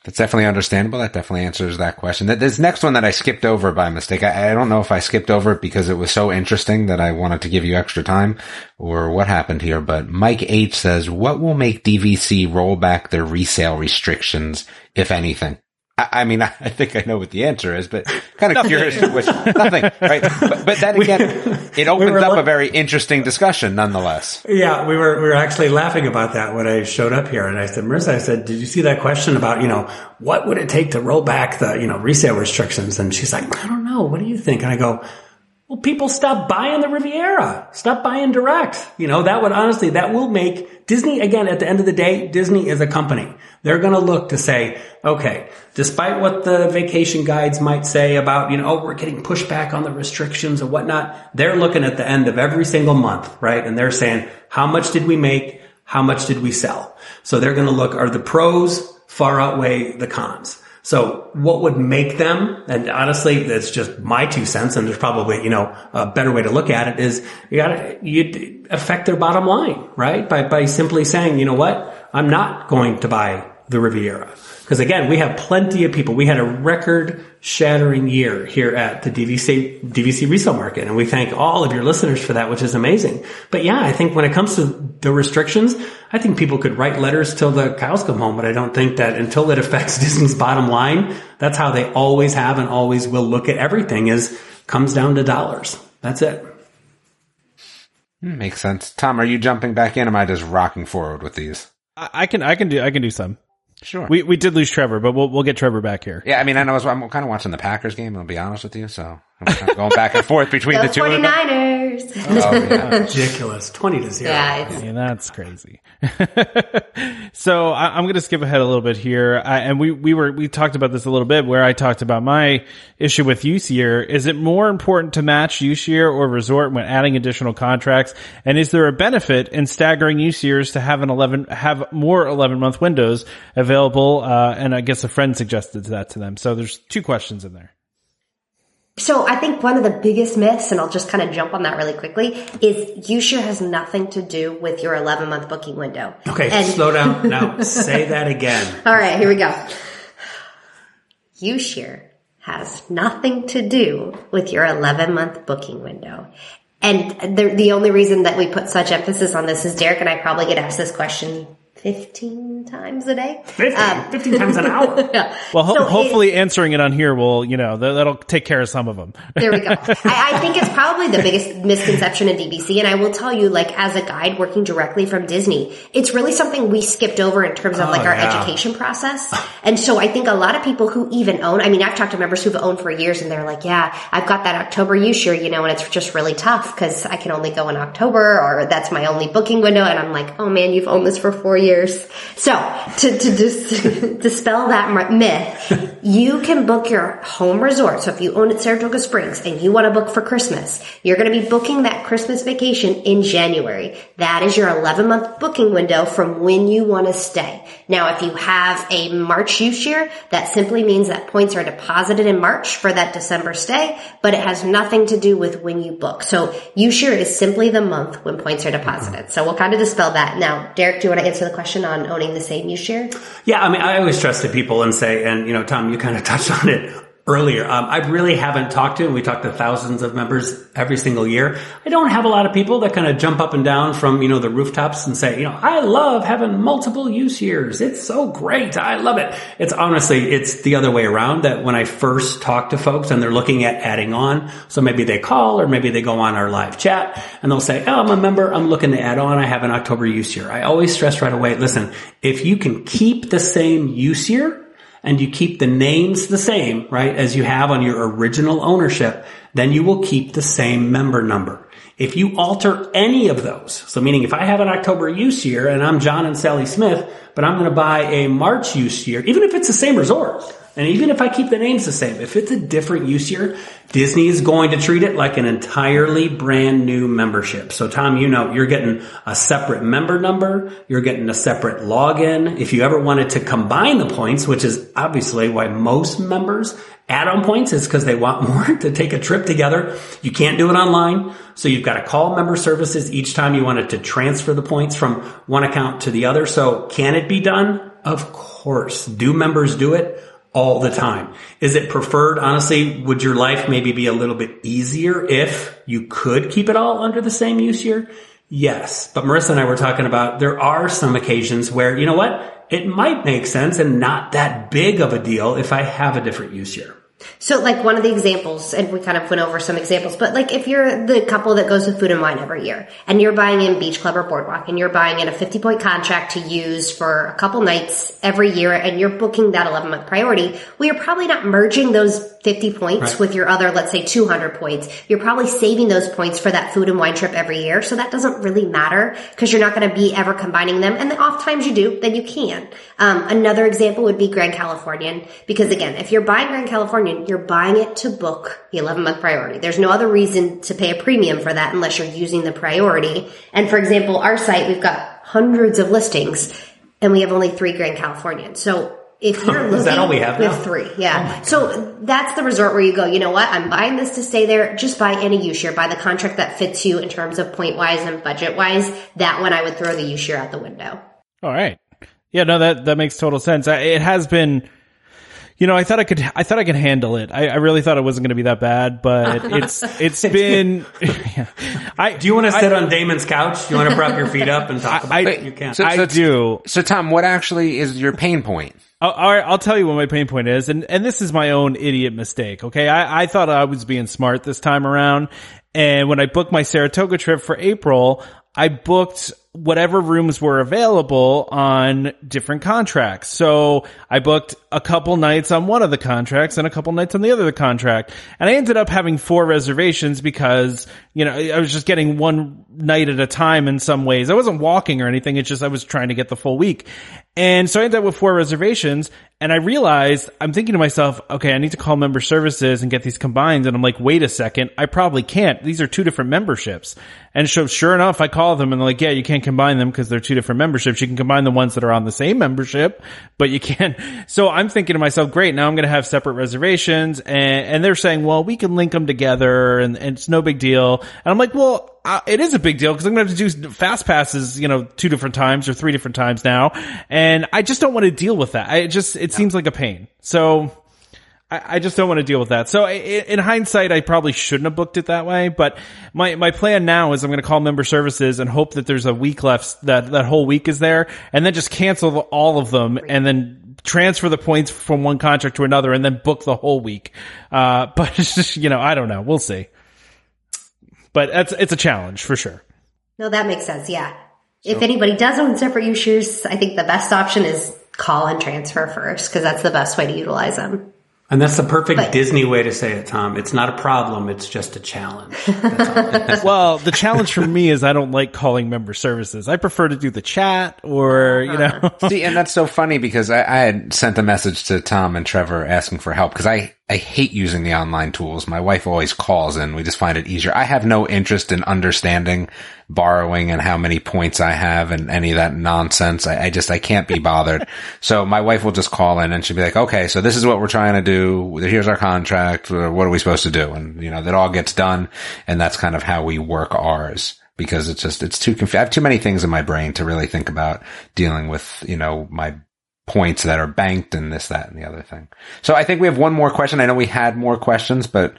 that's definitely understandable. That definitely answers that question. This next one that I skipped over by mistake. I, I don't know if I skipped over it because it was so interesting that I wanted to give you extra time, or what happened here. But Mike H says, "What will make DVC roll back their resale restrictions, if anything?" I, I mean, I think I know what the answer is, but kind of curious. to Which, nothing, right? But, but then again, it opens were up look- a very interesting discussion, nonetheless. Yeah, we were we were actually laughing about that when I showed up here, and I said, Marissa, I said, did you see that question about you know what would it take to roll back the you know resale restrictions? And she's like, I don't know. What do you think? And I go, well, people stop buying the Riviera, stop buying direct. You know that would honestly that will make Disney again. At the end of the day, Disney is a company. They're going to look to say, okay, despite what the vacation guides might say about, you know, oh, we're getting pushback on the restrictions and whatnot, they're looking at the end of every single month, right? And they're saying, how much did we make? How much did we sell? So they're going to look, are the pros far outweigh the cons? So what would make them, and honestly, that's just my two cents, and there's probably, you know, a better way to look at it is you gotta, you affect their bottom line, right? By, by simply saying, you know what? I'm not going to buy the Riviera. Because again, we have plenty of people. We had a record shattering year here at the DVC, DVC resale market. And we thank all of your listeners for that, which is amazing. But yeah, I think when it comes to the restrictions, I think people could write letters till the cows come home. But I don't think that until it affects Disney's bottom line, that's how they always have and always will look at everything is comes down to dollars. That's it. Makes sense. Tom, are you jumping back in? Or am I just rocking forward with these? I, I can, I can do, I can do some. Sure. We we did lose Trevor, but we'll we'll get Trevor back here. yeah, I mean, I know I'm kind of watching the Packers game. I'll be honest with you, so I'm going back and forth between the Go two of them. 49ers. Oh, yeah. Ridiculous. 20 to 0. yeah, it's, Yeah, that's crazy. so I, I'm going to skip ahead a little bit here, I, and we we were we talked about this a little bit where I talked about my issue with use year. Is it more important to match use year or resort when adding additional contracts? And is there a benefit in staggering use years to have an 11 have more 11 month windows available? Uh, and I guess a friend suggested that to them. So there's two questions in there. So I think one of the biggest myths, and I'll just kind of jump on that really quickly, is use year has nothing to do with your 11 month booking window. Okay, And- slow down. Now, say that again. All right, here we go. use year has nothing to do with your 11 month booking window. And the, the only reason that we put such emphasis on this is Derek and I probably get asked this question 15 times a day. 15, um, 15 times an hour. Yeah. Well, ho- So it- hopefully answering it on here will, you know, that, that'll take care of some of them. There we go. I, I think it's probably the biggest misconception in DVC. And I will tell you, like, as a guide working directly from Disney, it's really something we skipped over in terms of oh, like our yeah. education process. And so I think a lot of people who even own, I mean, I've talked to members who've owned for years and they're like, yeah, I've got that October use year, you know, and it's just really tough because I can only go in October or that's my only booking window. And I'm like, oh man, you've owned this for four years. So to, to dis- dispel that myth, you can book your home resort. So if you own at Saratoga Springs and you want to book for Christmas, you're going to be booking that Christmas vacation in January. That is your 11 month booking window from when you want to stay. Now, if you have a March use year, that simply means that points are deposited in March for that December stay, but it has nothing to do with when you book. So use year is simply the month when points are deposited. So we'll kind of dispel that. Now, Derek, do you want to answer the question on owning the same use year? Yeah, I mean, I always trust the people and say, and you know, Tom, you kind of touched on it earlier. Um, I really haven't talked to, we talk to thousands of members every single year. I don't have a lot of people that kind of jump up and down from, you know, the rooftops and say, you know, I love having multiple use years. It's so great. I love it. It's honestly, it's the other way around that when I first talk to folks and they're looking at adding on, so maybe they call or maybe they go on our live chat and they'll say, oh, I'm a member. I'm looking to add on. I have an October use year. I always stress right away, listen, if you can keep the same use year, and you keep the names the same, right, as you have on your original ownership, then you will keep the same member number. If you alter any of those, so meaning if I have an October use year and I'm John and Sally Smith, but I'm going to buy a March use year, even if it's the same resort, and even if I keep the names the same, if it's a different use year, Disney is going to treat it like an entirely brand new membership. So Tom, you know, you're getting a separate member number. You're getting a separate login. If you ever wanted to combine the points, which is obviously why most members add on points is because they want more to take a trip together. You can't do it online. So you've got to call member services each time you wanted to transfer the points from one account to the other. So can it be done? Of course. Do members do it? All the time. Is it preferred? Honestly, would your life maybe be a little bit easier if you could keep it all under the same use year? Yes. But Marissa and I were talking about there are some occasions where, you know what? It might make sense and not that big of a deal if I have a different use year. So like one of the examples, and we kind of went over some examples, but like if you're the couple that goes with food and wine every year and you're buying in beach club or boardwalk and you're buying in a 50 point contract to use for a couple nights every year and you're booking that 11 month priority, well, you're probably not merging those 50 points Right. with your other, let's say 200 points. You're probably saving those points for that food and wine trip every year. So that doesn't really matter because you're not going to be ever combining them. And the off times you do, then you can. Um, another example would be Grand Californian because again, if you're buying Grand Californian, you're buying it to book the 11 month priority. There's no other reason to pay a premium for that unless you're using the priority. And for example, our site, we've got hundreds of listings and we have only three Grand Californian. So if you're looking, Is that all we have we have three. Yeah. Oh so that's the resort where you go, you know what? I'm buying this to stay there. Just buy any use year. Buy the contract that fits you in terms of point wise and budget wise. That one I would throw the use year out the window. All right. Yeah, no, that that makes total sense. It has been, you know, I thought I could, I thought I could handle it. I, I really thought it wasn't going to be that bad, but it's it's been. yeah. I Do you want to sit on Damon's couch? Do you want to prop your feet up and talk about I- it? You can. So- I do. So Tom, what actually is your pain point? I'll, all right, I'll tell you what my pain point is, and and this is my own idiot mistake. Okay, I, I thought I was being smart this time around, and when I booked my Saratoga trip for April, I booked whatever rooms were available on different contracts. So I booked a couple nights on one of the contracts and a couple nights on the other contract, and I ended up having four reservations because you know I was just getting one night at a time in some ways. I wasn't walking or anything. It's just I was trying to get the full week. And so I ended up with four reservations and I realized I'm thinking to myself, okay, I need to call member services and get these combined. And I'm like, wait a second. I probably can't. These are two different memberships. And so sure enough, I call them and they're like, yeah, you can't combine them because they're two different memberships. You can combine the ones that are on the same membership, but you can't. So I'm thinking to myself, great. Now I'm going to have separate reservations and, and they're saying, well, we can link them together and, and it's no big deal. And I'm like, well, uh, it is a big deal because I'm going to have to do fast passes, you know, two different times or three different times now. And I just don't want to deal with that. I just, it seems like a pain. So I, I just don't want to deal with that. So i- in hindsight, I probably shouldn't have booked it that way. But my, my plan now is I'm going to call member services and hope that there's a week left that that whole week is there and then just cancel all of them and then transfer the points from one contract to another and then book the whole week. Uh, but it's just, you know, I don't know. We'll see. But it's, it's a challenge for sure. No, that makes sense. Yeah. if anybody does own separate use years, I think the best option is call and transfer first because that's the best way to utilize them. And that's the perfect But- Disney way to say it, Tom. It's not a problem. It's just a challenge. That's. Well, the challenge for me is I don't like calling member services. I prefer to do the chat or, you uh-huh. know, See, and that's so funny because I, I had sent a message to Tom and Trevor asking for help because I, I hate using the online tools. My wife always calls and we just find it easier. I have no interest in understanding borrowing and how many points I have and any of that nonsense. I, I just, I can't be bothered. so my wife will just call in and she'll be like, okay, so this is what we're trying to do. Here's our contract. What are we supposed to do? And, you know, that all gets done. And that's kind of how we work ours because it's just, it's too I have too many things in my brain to really think about dealing with, you know, my points that are banked and this, that, and the other thing. So I think we have one more question. I know we had more questions, but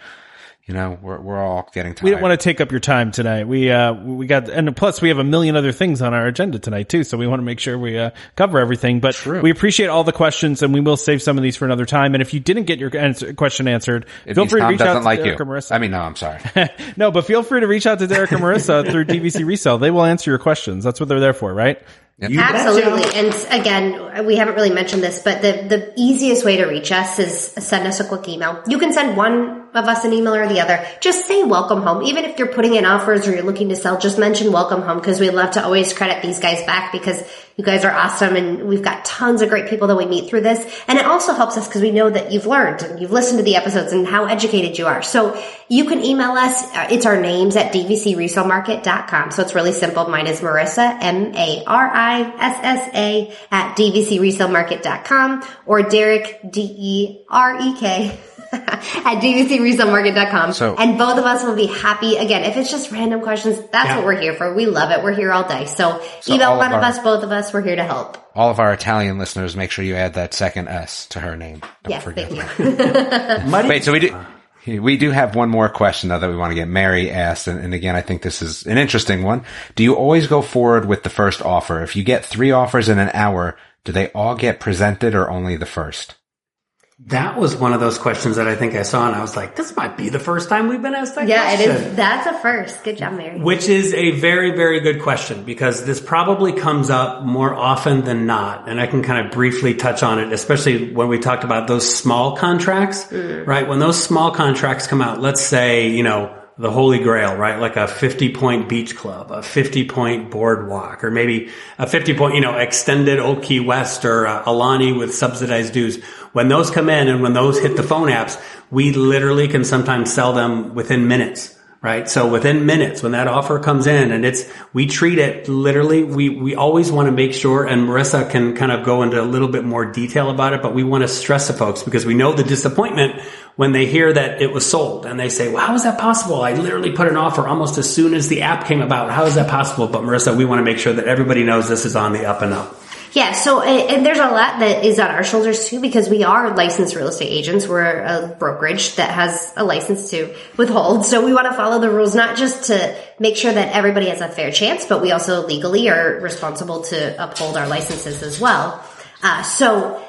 you know, we're, we're all getting tired. we don't want to take up your time tonight. We, uh, we got, and plus we have a million other things on our agenda tonight too. So we want to make sure we, uh, cover everything, but we appreciate all the questions and we will save some of these for another time. And if you didn't get your answer, question answered, It feel free to reach out to like Derek you. or Marissa. I mean, no, I'm sorry. no, but feel free to reach out to Derek or Marissa through DVC Resale. They will answer your questions. That's what they're there for, right? You Absolutely. betcha. And again, we haven't really mentioned this, but the, the easiest way to reach us is send us a quick email. You can send one of us an email or the other. Just say welcome home. Even if you're putting in offers or you're looking to sell, just mention welcome home because we'd love to always credit these guys back because you guys are awesome and we've got tons of great people that we meet through this. And it also helps us because we know that you've learned and you've listened to the episodes and how educated you are. So you can email us. Uh, It's our names at dvcresalemarket.com. So it's really simple. Mine is Marissa, M-A-R-I-S-S-A at dvcresalemarket.com or Derek, E D-E-R-E-K. at dvcresalemarket.com. So- and both of us will be happy. Again, if it's just random questions, that's Yeah. what we're here for. We love it. We're here all day. So, So email all of one of our- us, both of us. We're here to help. All of our Italian listeners, make sure you add that second S to her name. Don't Yes, forget. thank you. Wait, so we do. We do have one more question though that we want to get Mary asked, and, and again, I think this is an interesting one. Do you always go forward with the first offer? If you get three offers in an hour, do they all get presented or only the first? That was one of those questions that I think I saw, and I was like, "This might be the first time we've been asked that yeah, it question." is. That's a first. Good job, Mary. Which is a very, very good question because this probably comes up more often than not. And I can kind of briefly touch on it, especially when we talked about those small contracts, mm. right? When those small contracts come out, let's say, you know, the holy grail, right? Like a 50 point beach club, a 50 point boardwalk, or maybe a 50 point, you know, extended Old Key West or uh, Aulani with subsidized dues. When those come in and when those hit the phone apps, we literally can sometimes sell them within minutes right? So within minutes when that offer comes in and it's, we treat it literally, we, we always want to make sure, and Marissa can kind of go into a little bit more detail about it, but we want to stress to folks because we know the disappointment when they hear that it was sold and they say, well, how is that possible? I literally put an offer almost as soon as the app came about. How is that possible? But Marissa, we want to make sure that everybody knows this is on the up and up. Yeah, so and there's a lot that is on our shoulders too because we are licensed real estate agents. We're a brokerage that has a license to withhold. So we want to follow the rules not just to make sure that everybody has a fair chance, but we also legally are responsible to uphold our licenses as well. Uh, so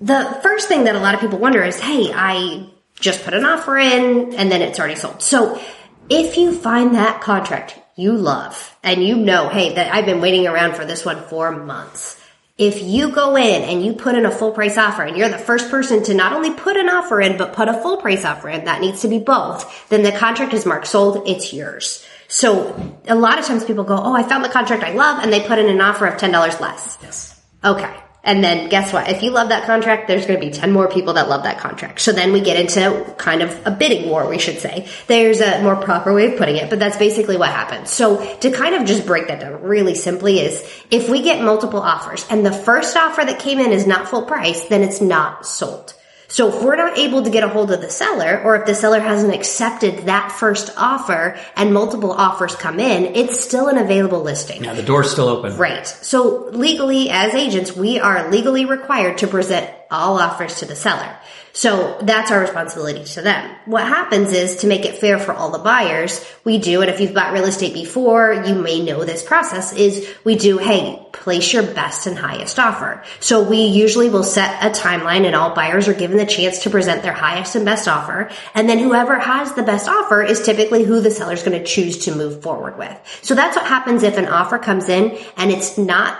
the first thing that a lot of people wonder is, hey, I just put an offer in and then it's already sold. So if you find that contract you love and you know, hey, that I've been waiting around for this one for months. If you go in and you put in a full price offer and you're the first person to not only put an offer in, but put a full price offer in, that needs to be both, then the contract is marked sold, it's yours. So a lot of times people go, oh, I found the contract I love and they put in an offer of $10 less. Yes. Okay. And then guess what? If you love that contract, there's going to be 10 more people that love that contract. So then we get into kind of a bidding war, we should say. There's a more proper way of putting it, but that's basically what happens. So to kind of just break that down really simply is if we get multiple offers and the first offer that came in is not full price, then it's not sold. So if we're not able to get a hold of the seller, or if the seller hasn't accepted that first offer and multiple offers come in, it's still an available listing. Yeah, the door's still open. Right. So legally, as agents, we are legally required to present all offers to the seller. So that's our responsibility to them. What happens is to make it fair for all the buyers, we do, and if you've bought real estate before, you may know this process is we do, hey, place your best and highest offer. So we usually will set a timeline and all buyers are given the chance to present their highest and best offer. And then whoever has the best offer is typically who the seller's going to choose to move forward with. So that's what happens if an offer comes in and it's not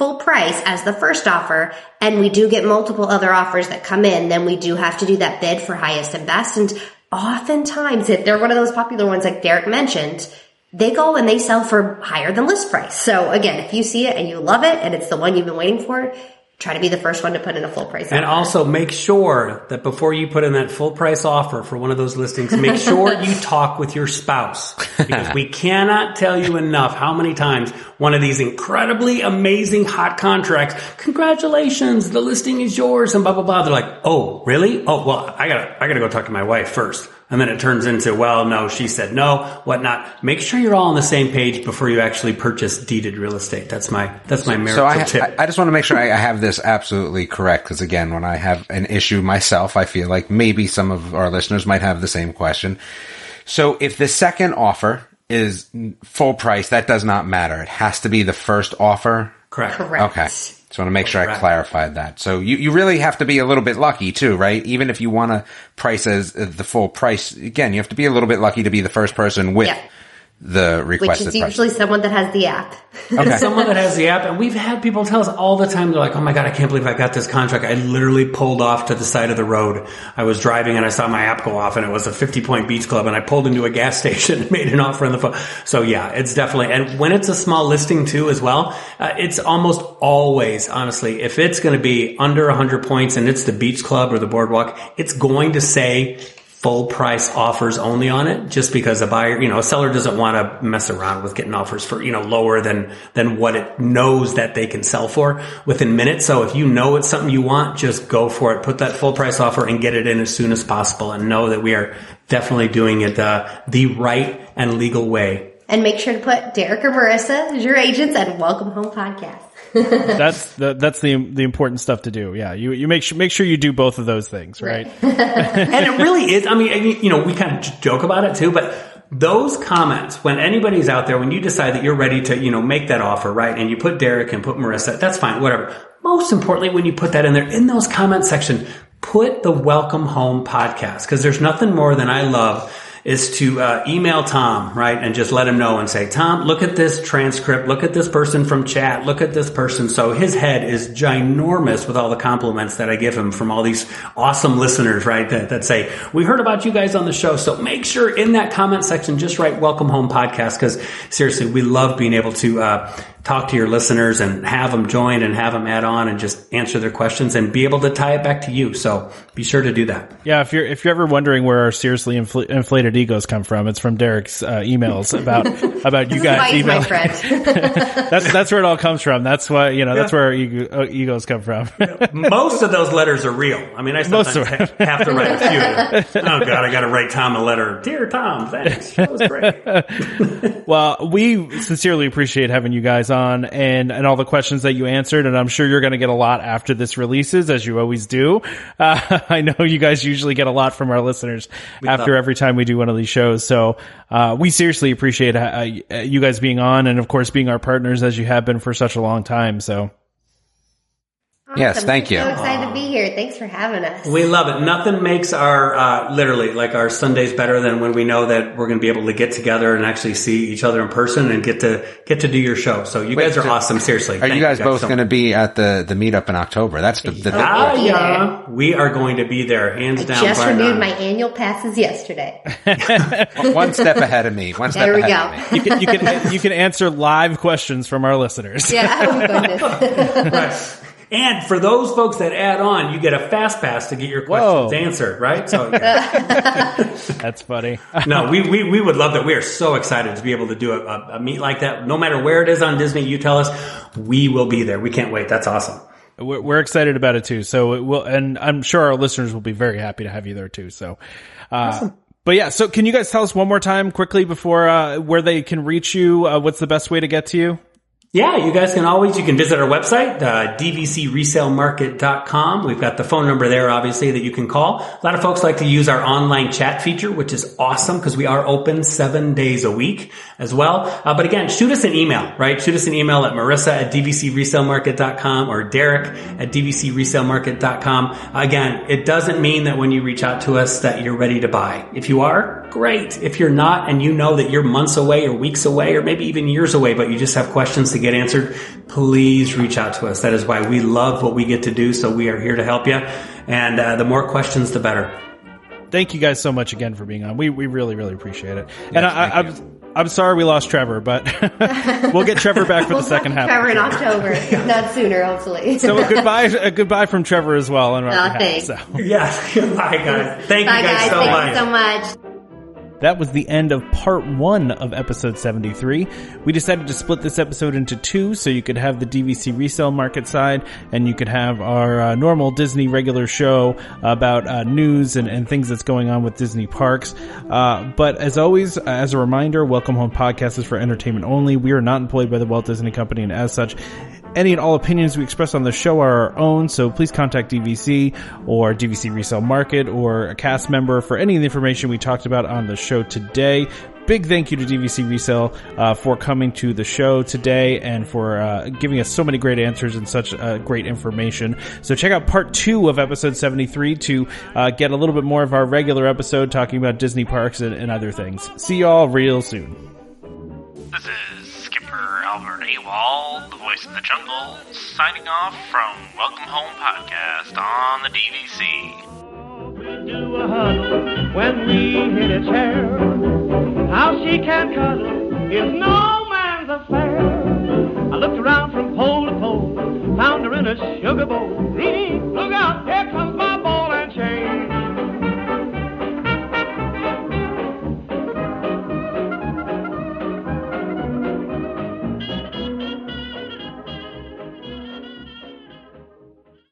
full price as the first offer and we do get multiple other offers that come in, then we do have to do that bid for highest and best. And oftentimes, if they're one of those popular ones like Derek mentioned, they go and they sell for higher than list price. So again, if you see it and you love it and it's the one you've been waiting for, try to be the first one to put in a full price And offer. also make sure that before you put in that full price offer for one of those listings, make sure you talk with your spouse. Because we cannot tell you enough how many times one of these incredibly amazing hot contracts, congratulations, the listing is yours and blah, blah, blah. They're like, oh, really? Oh, well, I gotta, I gotta go talk to my wife first. And then it turns into, well, no, she said no, whatnot. Make sure you're all on the same page before you actually purchase deeded real estate. That's my, that's my marital So I, tip. I, I just want to make sure I, I have this absolutely correct because again, when I have an issue myself, I feel like maybe some of our listeners might have the same question. So if the second offer is full price, that does not matter. It has to be the first offer. Correct. Correct. Okay. Just want to make sure I clarified that. So you, you really have to be a little bit lucky too, right? Even if you want to price as the full price, again, you have to be a little bit lucky to be the first person with Yeah. The Which is price. usually someone that has the app. Okay. someone that has the app, and we've had people tell us all the time, they're like, oh my god, I can't believe I got this contract. I literally pulled off to the side of the road. I was driving and I saw my app go off and it was a 50 point beach club and I pulled into a gas station and made an offer on the phone. So yeah, it's definitely, and when it's a small listing too as well, uh, it's almost always, honestly, if it's going to be under 100 points and it's the beach club or the boardwalk, it's going to say full price offers only on it just because a buyer, you know, a seller doesn't want to mess around with getting offers for, you know, lower than, than what it knows that they can sell for within minutes. So if you know it's something you want, just go for it. Put that full price offer and get it in as soon as possible and know that we are definitely doing it uh, the right and legal way. And make sure to put Derek or Marissa as your agents and Welcome Home Podcast. That's the that's the the important stuff to do. Yeah, you you make sure make sure you do both of those things, right? and it really is. I mean, you- you know, we kind of joke about it too, but those comments, when anybody's out there, when you decide that you're ready to, you know, make that offer, right? And you put Derek and put Marissa, that's fine, whatever. Most importantly, when you put that in there, in those comment section, put the welcome home podcast. Cause there's nothing more than I love is to uh, email Tom, right, and just let him know and say, Tom, look at this transcript, look at this person from chat, look at this person. So his head is ginormous with all the compliments that I give him from all these awesome listeners, right, that, that say, we heard about you guys on the show. So make sure in that comment section, just write welcome home podcast because seriously, we love being able to uh, talk to your listeners and have them join and have them add on and just answer their questions and be able to tie it back to you. So be sure to do that. Yeah, if you're if you're ever wondering where our seriously infl- inflated egos come from, it's from Derek's uh, emails about about you guys Mike, my friend. That's that's where it all comes from. That's why you know that's where our ego, uh, egos come from. Most of those letters are real. I mean, I Most sometimes of ha- have to write a few. Oh God, I got to write Tom a letter. Dear Tom, thanks. That was great. Well, we sincerely appreciate having you guys on and, and all the questions that you answered. And I'm sure you're going to get a lot after this releases, as you always do. Uh, I know you guys usually get a lot from our listeners after love- every time we do one of these shows. So, uh, we seriously appreciate uh, you guys being on and of course being our partners as you have been for such a long time. So Yes, thank you. So excited to be here. Thanks for having us. We love it. Nothing makes our uh, literally like our Sundays better than when we know that we're going to be able to get together and actually see each other in person and get to get to do your show. So you guys are so- awesome. Seriously, Are Thank you guys both so going to be at the the meetup in October? That's the, the Ah, Be yeah. We are going to be there, hands down. Just renewed none. my annual passes yesterday. one step ahead of me. One step There we ahead of me. you can, you can, you can answer live questions from our listeners. Yeah, oh goodness. Right. And for those folks that add on, you get a fast pass to get your questions Whoa. answered, right? So, That's funny. no, we, we, we would love that. We are so excited to be able to do a, a, a meet like that. No matter where it is on Disney, you tell us, we will be there. We can't wait. That's awesome. We're, we're excited about it too. So it will, and I'm sure our listeners will be very happy to have you there too. So, uh, but yeah, so can you guys tell us one more time quickly before, uh, where they can reach you? Uh, what's the best way to get to you? Yeah, you guys can always, you can visit our website, uh, dvcresalemarket.com. We've got the phone number there, obviously, that you can call. A lot of folks like to use our online chat feature, which is awesome because we are open seven days a week as well. Uh, but again, shoot us an email, right? Shoot us an email at marissa at dvcresalemarket.com or derek at dvcresalemarket.com. Again, it doesn't mean that when you reach out to us that you're ready to buy. If you are, great. If you're not and you know that you're months away or weeks away or maybe even years away, but you just have questions to get answered, please reach out to us. That is why we love what we get to do. So we are here to help you. And uh, the more questions, the better. Thank you guys so much again for being on. We, we really, really appreciate it. and I, I, I'm, I'm sorry we lost Trevor, but we'll get Trevor back for the second half. Trevor in October, if not sooner, hopefully. So a goodbye, a goodbye from Trevor as well. On our Oh, behalf, thanks. so. Yeah. goodbye, guys. Thank Bye you guys, guys, so thank much. you so much. That was the end of part one of episode 73. We decided to split this episode into two so you could have the DVC resale market side and you could have our uh, normal Disney regular show about uh, news and, and things that's going on with Disney parks. Uh, but as always, as a reminder, Welcome Home Podcast is for entertainment only. We are not employed by the Walt Disney Company and as such, any and all opinions we express on the show are our own, so please contact DVC or DVC Resale Market or a cast member for any of the information we talked about on the show today. Big thank you to DVC Resale uh, for coming to the show today and for uh, giving us so many great answers and such uh, great information. So check out part two of episode 73 to uh, get a little bit more of our regular episode talking about Disney parks and, and other things. See y'all real soon. Ray Wall, the voice of the jungle, signing off from Welcome Home Podcast on the DVC. Do a huddle When we hit a chair, how she can cuddle is no man's affair. I looked around from pole to pole, found her in a sugar bowl. Look out, here comes.